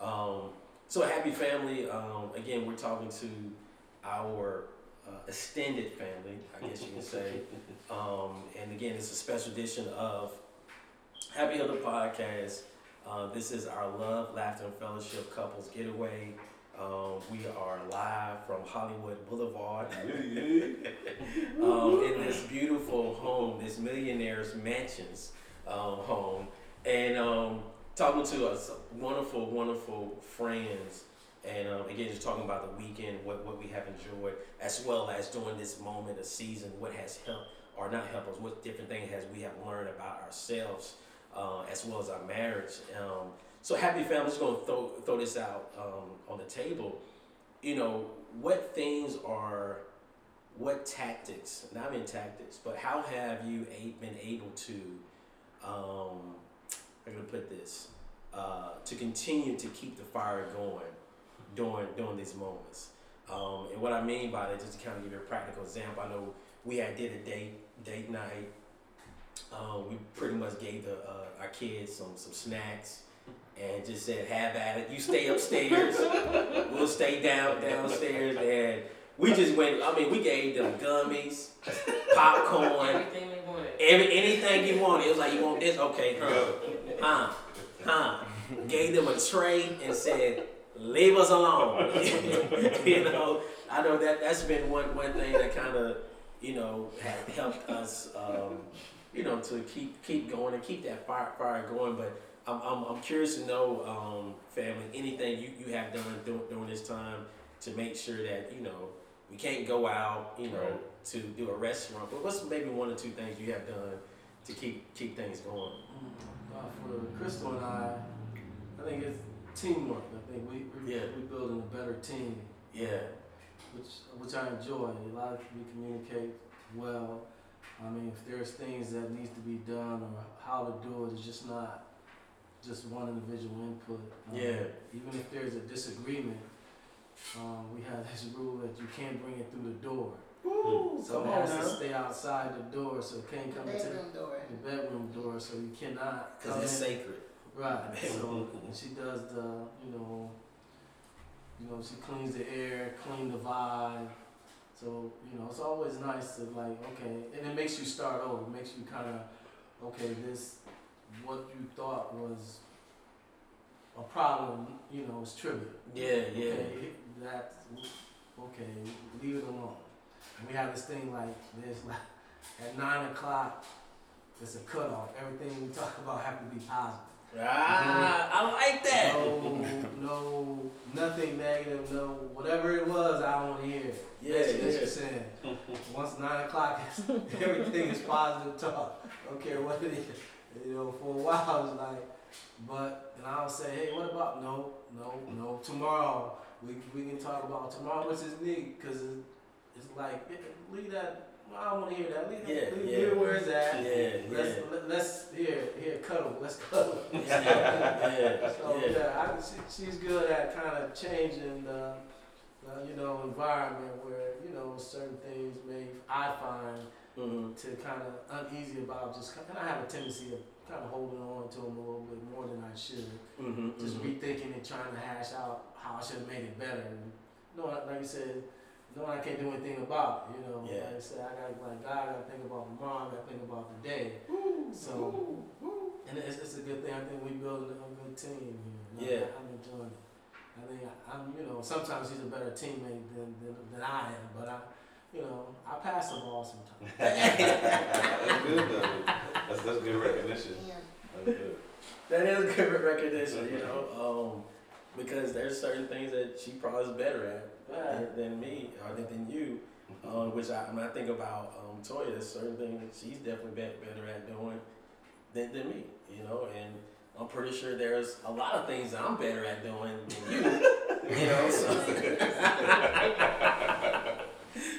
Um, so happy family. Um, again, we're talking to our uh, extended family, I guess you can say. [laughs] Um, and again, it's a special edition of Happy Other Podcast. Uh, this is our Love, Laughter, and Fellowship Couples Getaway. Um, we are live from Hollywood Boulevard. [laughs] um, in this beautiful home, this millionaire's mansions um, home. And um, talking to us wonderful, wonderful friends, and um, again, just talking about the weekend, what, what we have enjoyed, as well as during this moment of season, what has helped or not helped us, what different things has we have learned about ourselves, uh, as well as our marriage. Um, so happy family, just gonna throw throw this out um, on the table. You know, what things are, what tactics? Not in tactics, but how have you a- been able to? Um, I'm gonna put this uh, to continue to keep the fire going during during these moments. Um, and what I mean by that, just to kind of give you a practical example, I know we had did a date date night. Um, we pretty much gave the uh, our kids some some snacks and just said, "Have at it. You stay upstairs. we'll stay down downstairs." And we just went. I mean, we gave them gummies, popcorn, Everything they wanted. Every anything you want, it was like you want this, okay, huh, huh, huh. Gave them a tray and said, "Leave us alone." [laughs] you know, I know that that's been one one thing that kind of, you know, had helped us, um, you know, to keep keep going and keep that fire fire going. But I'm I'm, I'm curious to know, um, family, anything you you have done during, during this time to make sure that you know we can't go out, you know, Right. to do a restaurant. But what's maybe one or two things you have done to keep keep things going? Uh, for Crystal and I, I think it's teamwork. I think we we Yeah. we building a better team, Yeah, which which I enjoy. A lot of we communicate well. I mean, if there's things that needs to be done or how to do it, it's just not just one individual input. Um, Yeah. Even if there's a disagreement, um, we have this rule that you can't bring it through the door. Ooh, So come it on has to stay outside the door, so it can't come into Bedroom door. the bedroom door, so you cannot Because it's in. sacred. Right. [laughs] So and she does the, you know, you know, she cleans the air, clean the vibe. So you know, it's always nice to like, okay, and it makes you start over. It makes you kind of, okay, this, what you thought was a problem, you know, is trivial. Yeah, yeah. Okay, that, okay, leave it alone. And we have this thing like this, like [laughs] at nine o'clock, it's a cutoff. Everything we talk [laughs] about have to be positive. Ah, I like that. No, no, nothing negative. No, whatever it was, I don't want to hear. it. Yeah, that's yeah. what you're saying. [laughs] Once nine o'clock, everything is positive talk. Don't care what it is. You know, for a while it's like, but and I'll say, hey, what about no, no, no? Tomorrow we we can talk about tomorrow. What's his need? Because it's like yeah, leave that. I don't want to hear that. Leave, Yeah, leave, yeah. it where it's at. Yeah, Let's yeah. let, let's here here cuddle. Let's cuddle. [laughs] Yeah, yeah, So yeah. yeah, I, she, she's good at kind of changing the, the you know environment where you know certain things may I find Mhm. to kind of uneasy about. Just kind of have a tendency of kind of holding on to them a little bit more than I should. Mhm. Just mhm. rethinking and trying to hash out how I should have made it better. And, no, like you said, no, I can't do anything about it. You know, Yeah. like I said, I got like God, I got to think about tomorrow. I got to think about the day. So, and it's, it's a good thing. I think we building a good team here. And Yeah. I, I'm enjoying it. I think I, I'm, you know, sometimes he's a better teammate than, than, than I am, but I, you know, I pass the ball sometimes. [laughs] That's good though. That's, that's good recognition. Yeah. That's good. That is good recognition, you know, um, because there's certain things that she probably is better at Right. Than, than me or than, than you. Um, which I, when I think about um, Toya, there's certain things that she's definitely be- better at doing than, than me, you know. And I'm pretty sure there's a lot of things that I'm better at doing than you, you know. So, [laughs]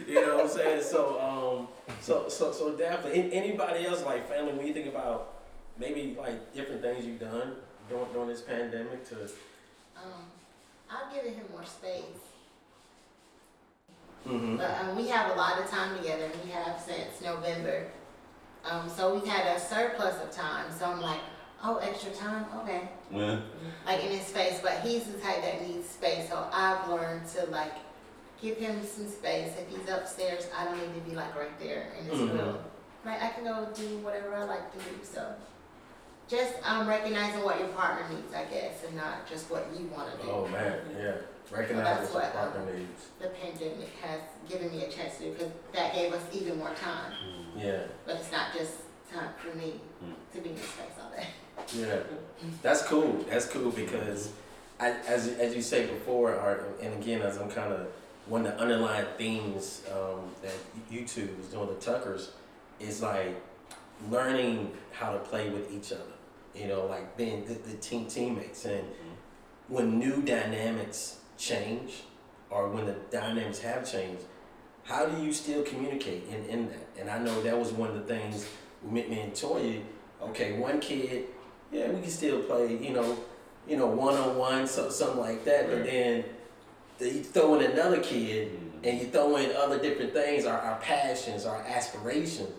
you know what I'm saying? So, um, so, so, so definitely. Anybody else like family? When you think about maybe like different things you've done during, during this pandemic to, Um, I've given him more space. Mm-hmm. But um, we have a lot of time together. We have since November. Um, so we've had a surplus of time. So I'm like, oh, extra time? Okay. When? Like in his space. But he's the type that needs space. So I've learned to like give him some space. If he's upstairs, I don't need to be like right there in his Mhm. room. Like I can go do whatever I like to do. So just um, recognizing what your partner needs, I guess, and not just what you want to do. oh man, yeah, recognize that's what your partner um, needs. The pandemic has given me a chance to do because that gave us even more time. Yeah. But it's not just time for me Mm. to be in space all day. Yeah, [laughs] that's cool. That's cool because, I, as as you say before, or, and again, as I'm kind of one of the underlying themes um, that YouTube is doing the Tuckers is like learning how to play with each other. You know, like being the, the team teammates, and when new dynamics change, or when the dynamics have changed, how do you still communicate in, in that? And I know that was one of the things with me and Toya. Okay, one kid yeah, we can still play, you know, you know, one on one, so something like that. But then you throw in another kid, Mhm. and you throw in other different things, our, our passions, our aspirations.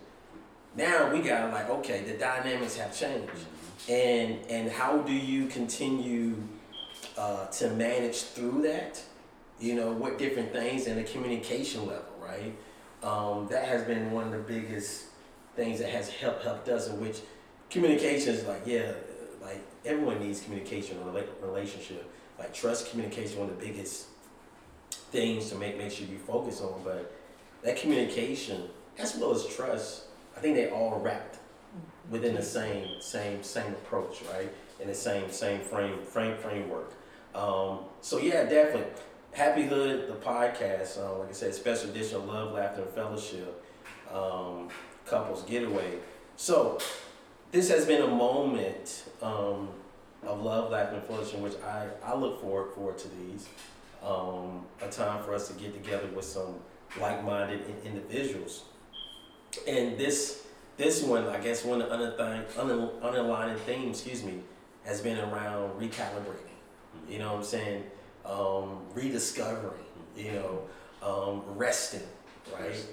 Now we got like, okay, the dynamics have changed, and and how do you continue uh, to manage through that? You know, what different things and the communication level, right? Um, that has been one of the biggest things that has helped helped us, in which communication is like, yeah, like everyone needs communication in a rela- relationship. Like trust communication, one of the biggest things to make make sure you focus on. But that communication, as well as trust, I think they all wrapped within the same same same approach, right? In the same same frame frame framework. Um, so yeah, definitely. HapiHood, the podcast, uh, like I said, special edition of Love, Laughter, and Fellowship, um, couples getaway. So this has been a moment um, of love, laughter, and fellowship, in which I, I look forward forward to these. Um, a time for us to get together with some like-minded in- individuals. And this this one, I guess, one of the underlying, under, underlying themes, excuse me, has been around recalibrating. You know what I'm saying? Um, rediscovering. You know, um, resting. Right.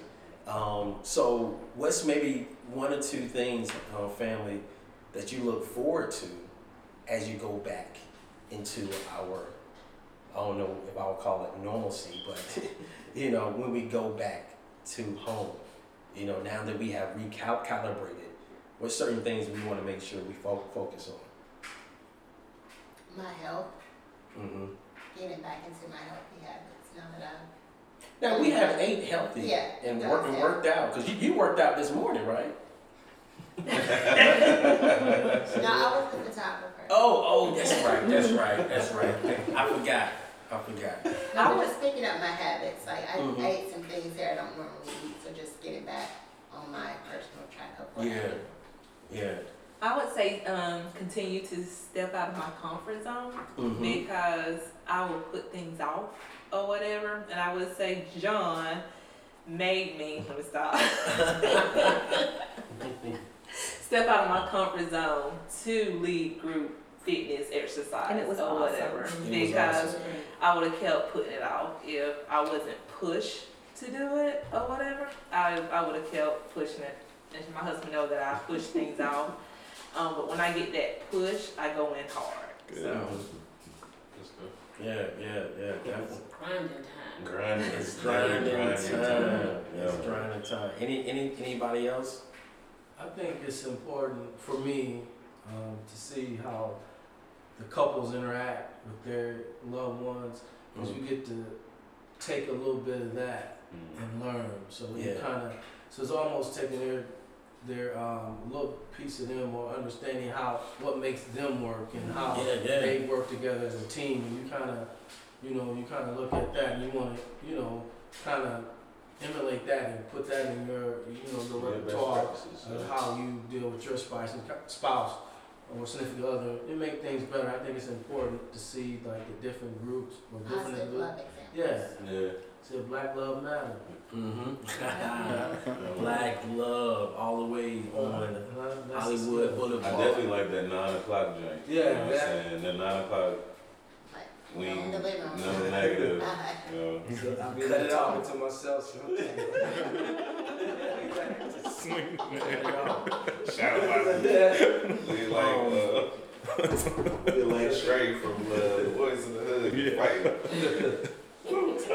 Um, so, what's maybe one or two things, uh, family, that you look forward to as you go back into our, I don't know if I'll call it normalcy, but [laughs] you know, when we go back to home, you know, now that we have recalibrated, what certain things we want to make sure we fo- focus on. My health, hmm getting back into my healthy habits now that I'm. Now we have ate healthy Yeah, and that's work, and it. worked out because you, you worked out this morning, right? [laughs] No, I was the photographer. Oh, oh, that's right, that's right, that's right. I forgot, I forgot. No, but just picking up my habits. Like I Mhm. ate some things here I don't normally eat, so just getting back on my personal track of what I Yeah, do. yeah. I would say um, continue to step out of my comfort zone Mhm. because I will put things off or whatever. And I would say John made me, let me stop, [laughs] step out of my comfort zone to lead group fitness exercise And it was or awesome. whatever. Was Because awesome. I would have kept putting it off if I wasn't pushed to do it or whatever. I, I would have kept pushing it. And my husband know that I push things [laughs] off. Um, but when I get that push, I go in hard. Good. So Good. Yeah, yeah, yeah, definitely. Grinding time. Grinding. It's Never [laughs] grinding time. Yeah, It's man. grinding time. Any, any, anybody else? I think it's important for me um, to see how the couples interact with their loved ones, because you get to take a little bit of that Mhm. and learn. So you Yeah. kind of, so it's almost taking their their um, little piece of them or understanding how what makes them work and how Yeah, yeah. they work together as a team. And you kind of, you know, you kind of look at that and you want to, you know, kind of emulate that and put that in your, you know, your Yeah, repertoire practices, of how you deal with your spouse and spouse or significant other. It make things better. I think it's important to see like the different groups or different. Positive groups. love examples. Yeah, Yeah. See, black love matter. Mm-hmm. [laughs] [laughs] Black love all the way on Uh, that's- Hollywood I definitely like that nine o'clock joint. Yeah, You know what I'm that- saying? That nine o'clock, we you know, in the living room. no negative. Uh, You know. So I cut it off into myself. So [laughs] Shout out We like, uh, we like straight from uh, the boys in the hood. Right. Um, [laughs]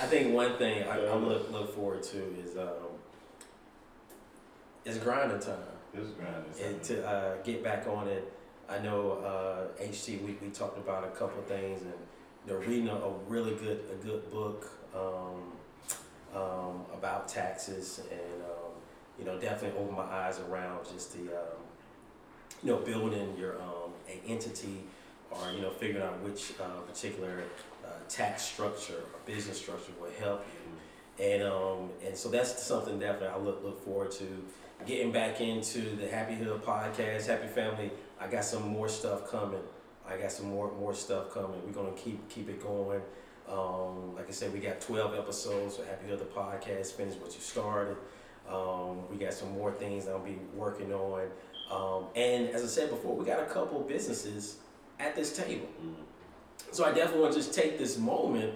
I think one thing I, I look look forward to is um, is grinding time. This grind is and to uh, get back on it. I know uh, HT. We, we talked about a couple of things, and know, reading a, a really good a good book um, um, about taxes, and um, you know, definitely opened my eyes around just the um, you know building your um, an entity or you know figuring out which uh, particular uh, tax structure or business structure will help you, and um, and so that's something definitely I look look forward to getting back into the HapiHood podcast, Happy Family. I got some more stuff coming. I got some more more stuff coming. We're gonna keep keep it going. Um, like I said, we got 12 episodes of HapiHood the podcast. Finish what you started. Um, we got some more things I'll be working on. Um, and as I said before, we got a couple businesses at this table. So I definitely want to just take this moment,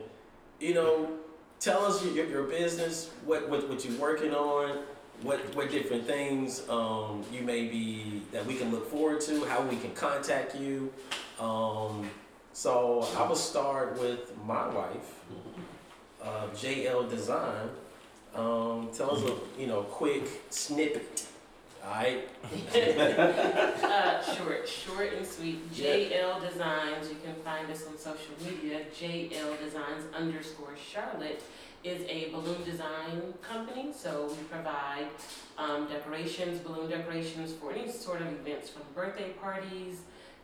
you know, tell us your, your business, what, what, what you're working on, what, what different things um, you may be that we can look forward to, how we can contact you. Um, so I will start with my wife, uh, JL Design. Um, tell us a you know quick snippet. Right. [laughs] uh, short, short and sweet. JL Designs. You can find us on social media. JL Designs underscore Charlotte is a balloon design company. So we provide um, decorations, balloon decorations for any sort of events, from birthday parties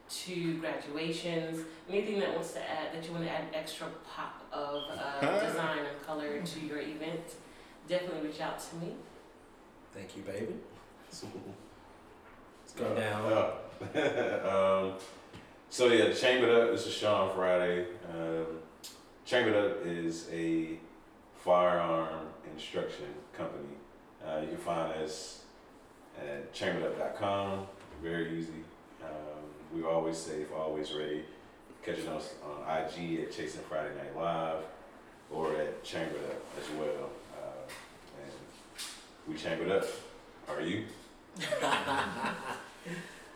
to graduations, anything that wants to add that you want to add extra pop of uh, design and color to your event. Definitely reach out to me. Thank you, baby. Let's go down. [laughs] um, so yeah, Chambered Up. This is Sean Friday. Um, Chambered Up is a firearm instruction company. Uh, you can find us at chamberedup.com. Very easy. Um, we're always safe, always ready. Catching us on IG at Chasing Friday Night Live or at Chambered Up as well. Uh, and we chambered up. Are you? [laughs]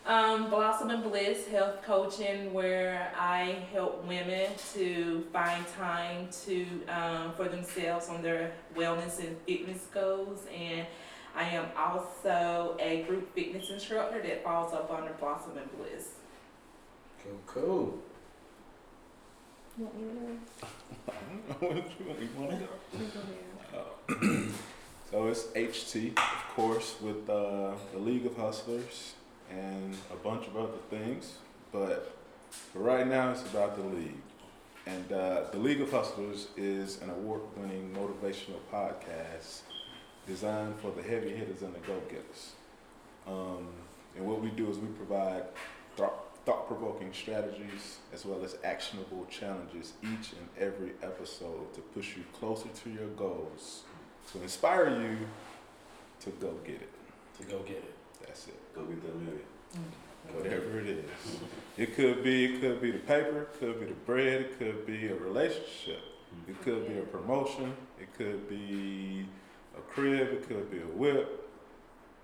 Um, Blossom and Bliss Health Coaching, where I help women to find time to um, for themselves on their wellness and fitness goals, and I am also a group fitness instructor that falls up under Blossom and Bliss. Cool, cool. You want me to [laughs] What you want to go? [clears throat] go? So it's HT, of course, with uh, the League of Hustlers and a bunch of other things. But for right now, it's about the league. And uh, the League of Hustlers is an award-winning motivational podcast designed for the heavy hitters and the go-getters. Um, and what we do is we provide thought- thought-provoking strategies as well as actionable challenges each and every episode to push you closer to your goals, to inspire you to go get it. To go get it. That's it. Go get that million. Mm-hmm. Whatever it is. It could be it could be the paper, it could be the bread, it could be a relationship, it could be a mm-hmm. promotion, it could be a crib, it could be a whip,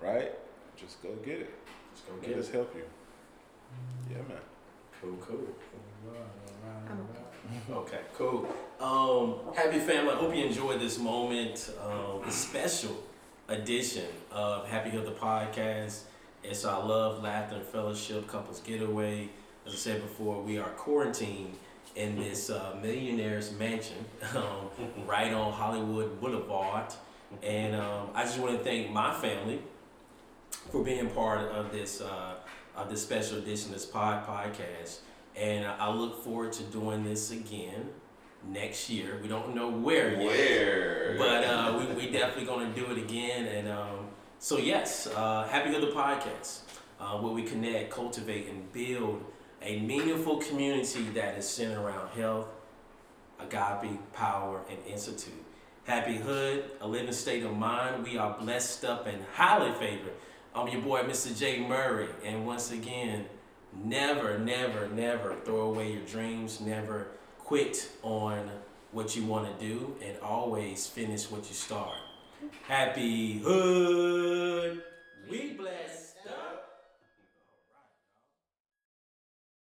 right? Just go get it. Just go Let get us it. help you. Mm-hmm. Yeah, man. Cool, cool. I'm Okay, cool. Um, happy family. I hope you enjoyed this moment, um, special edition of HapiHood the podcast. It's our love, laughter, and fellowship couples getaway. As I said before, we are quarantined in this uh, millionaire's mansion [laughs] um, right on Hollywood Boulevard. And um, I just want to thank my family for being part of this uh, of this special edition, of this pod podcast. And I look forward to doing this again next year. We don't know where yet. Where? But uh, we, we definitely going to do it again. And um, so, yes, uh, HapiHood the Podcast, uh, where we connect, cultivate, and build a meaningful community that is centered around health, agape, power, and institute. HapiHood, a living state of mind. We are blessed up and highly favored. I'm your boy, Mr. J. Murray. And once again, never, never, never throw away your dreams. Never quit on what you want to do and always finish what you start. HapiHood! We bless.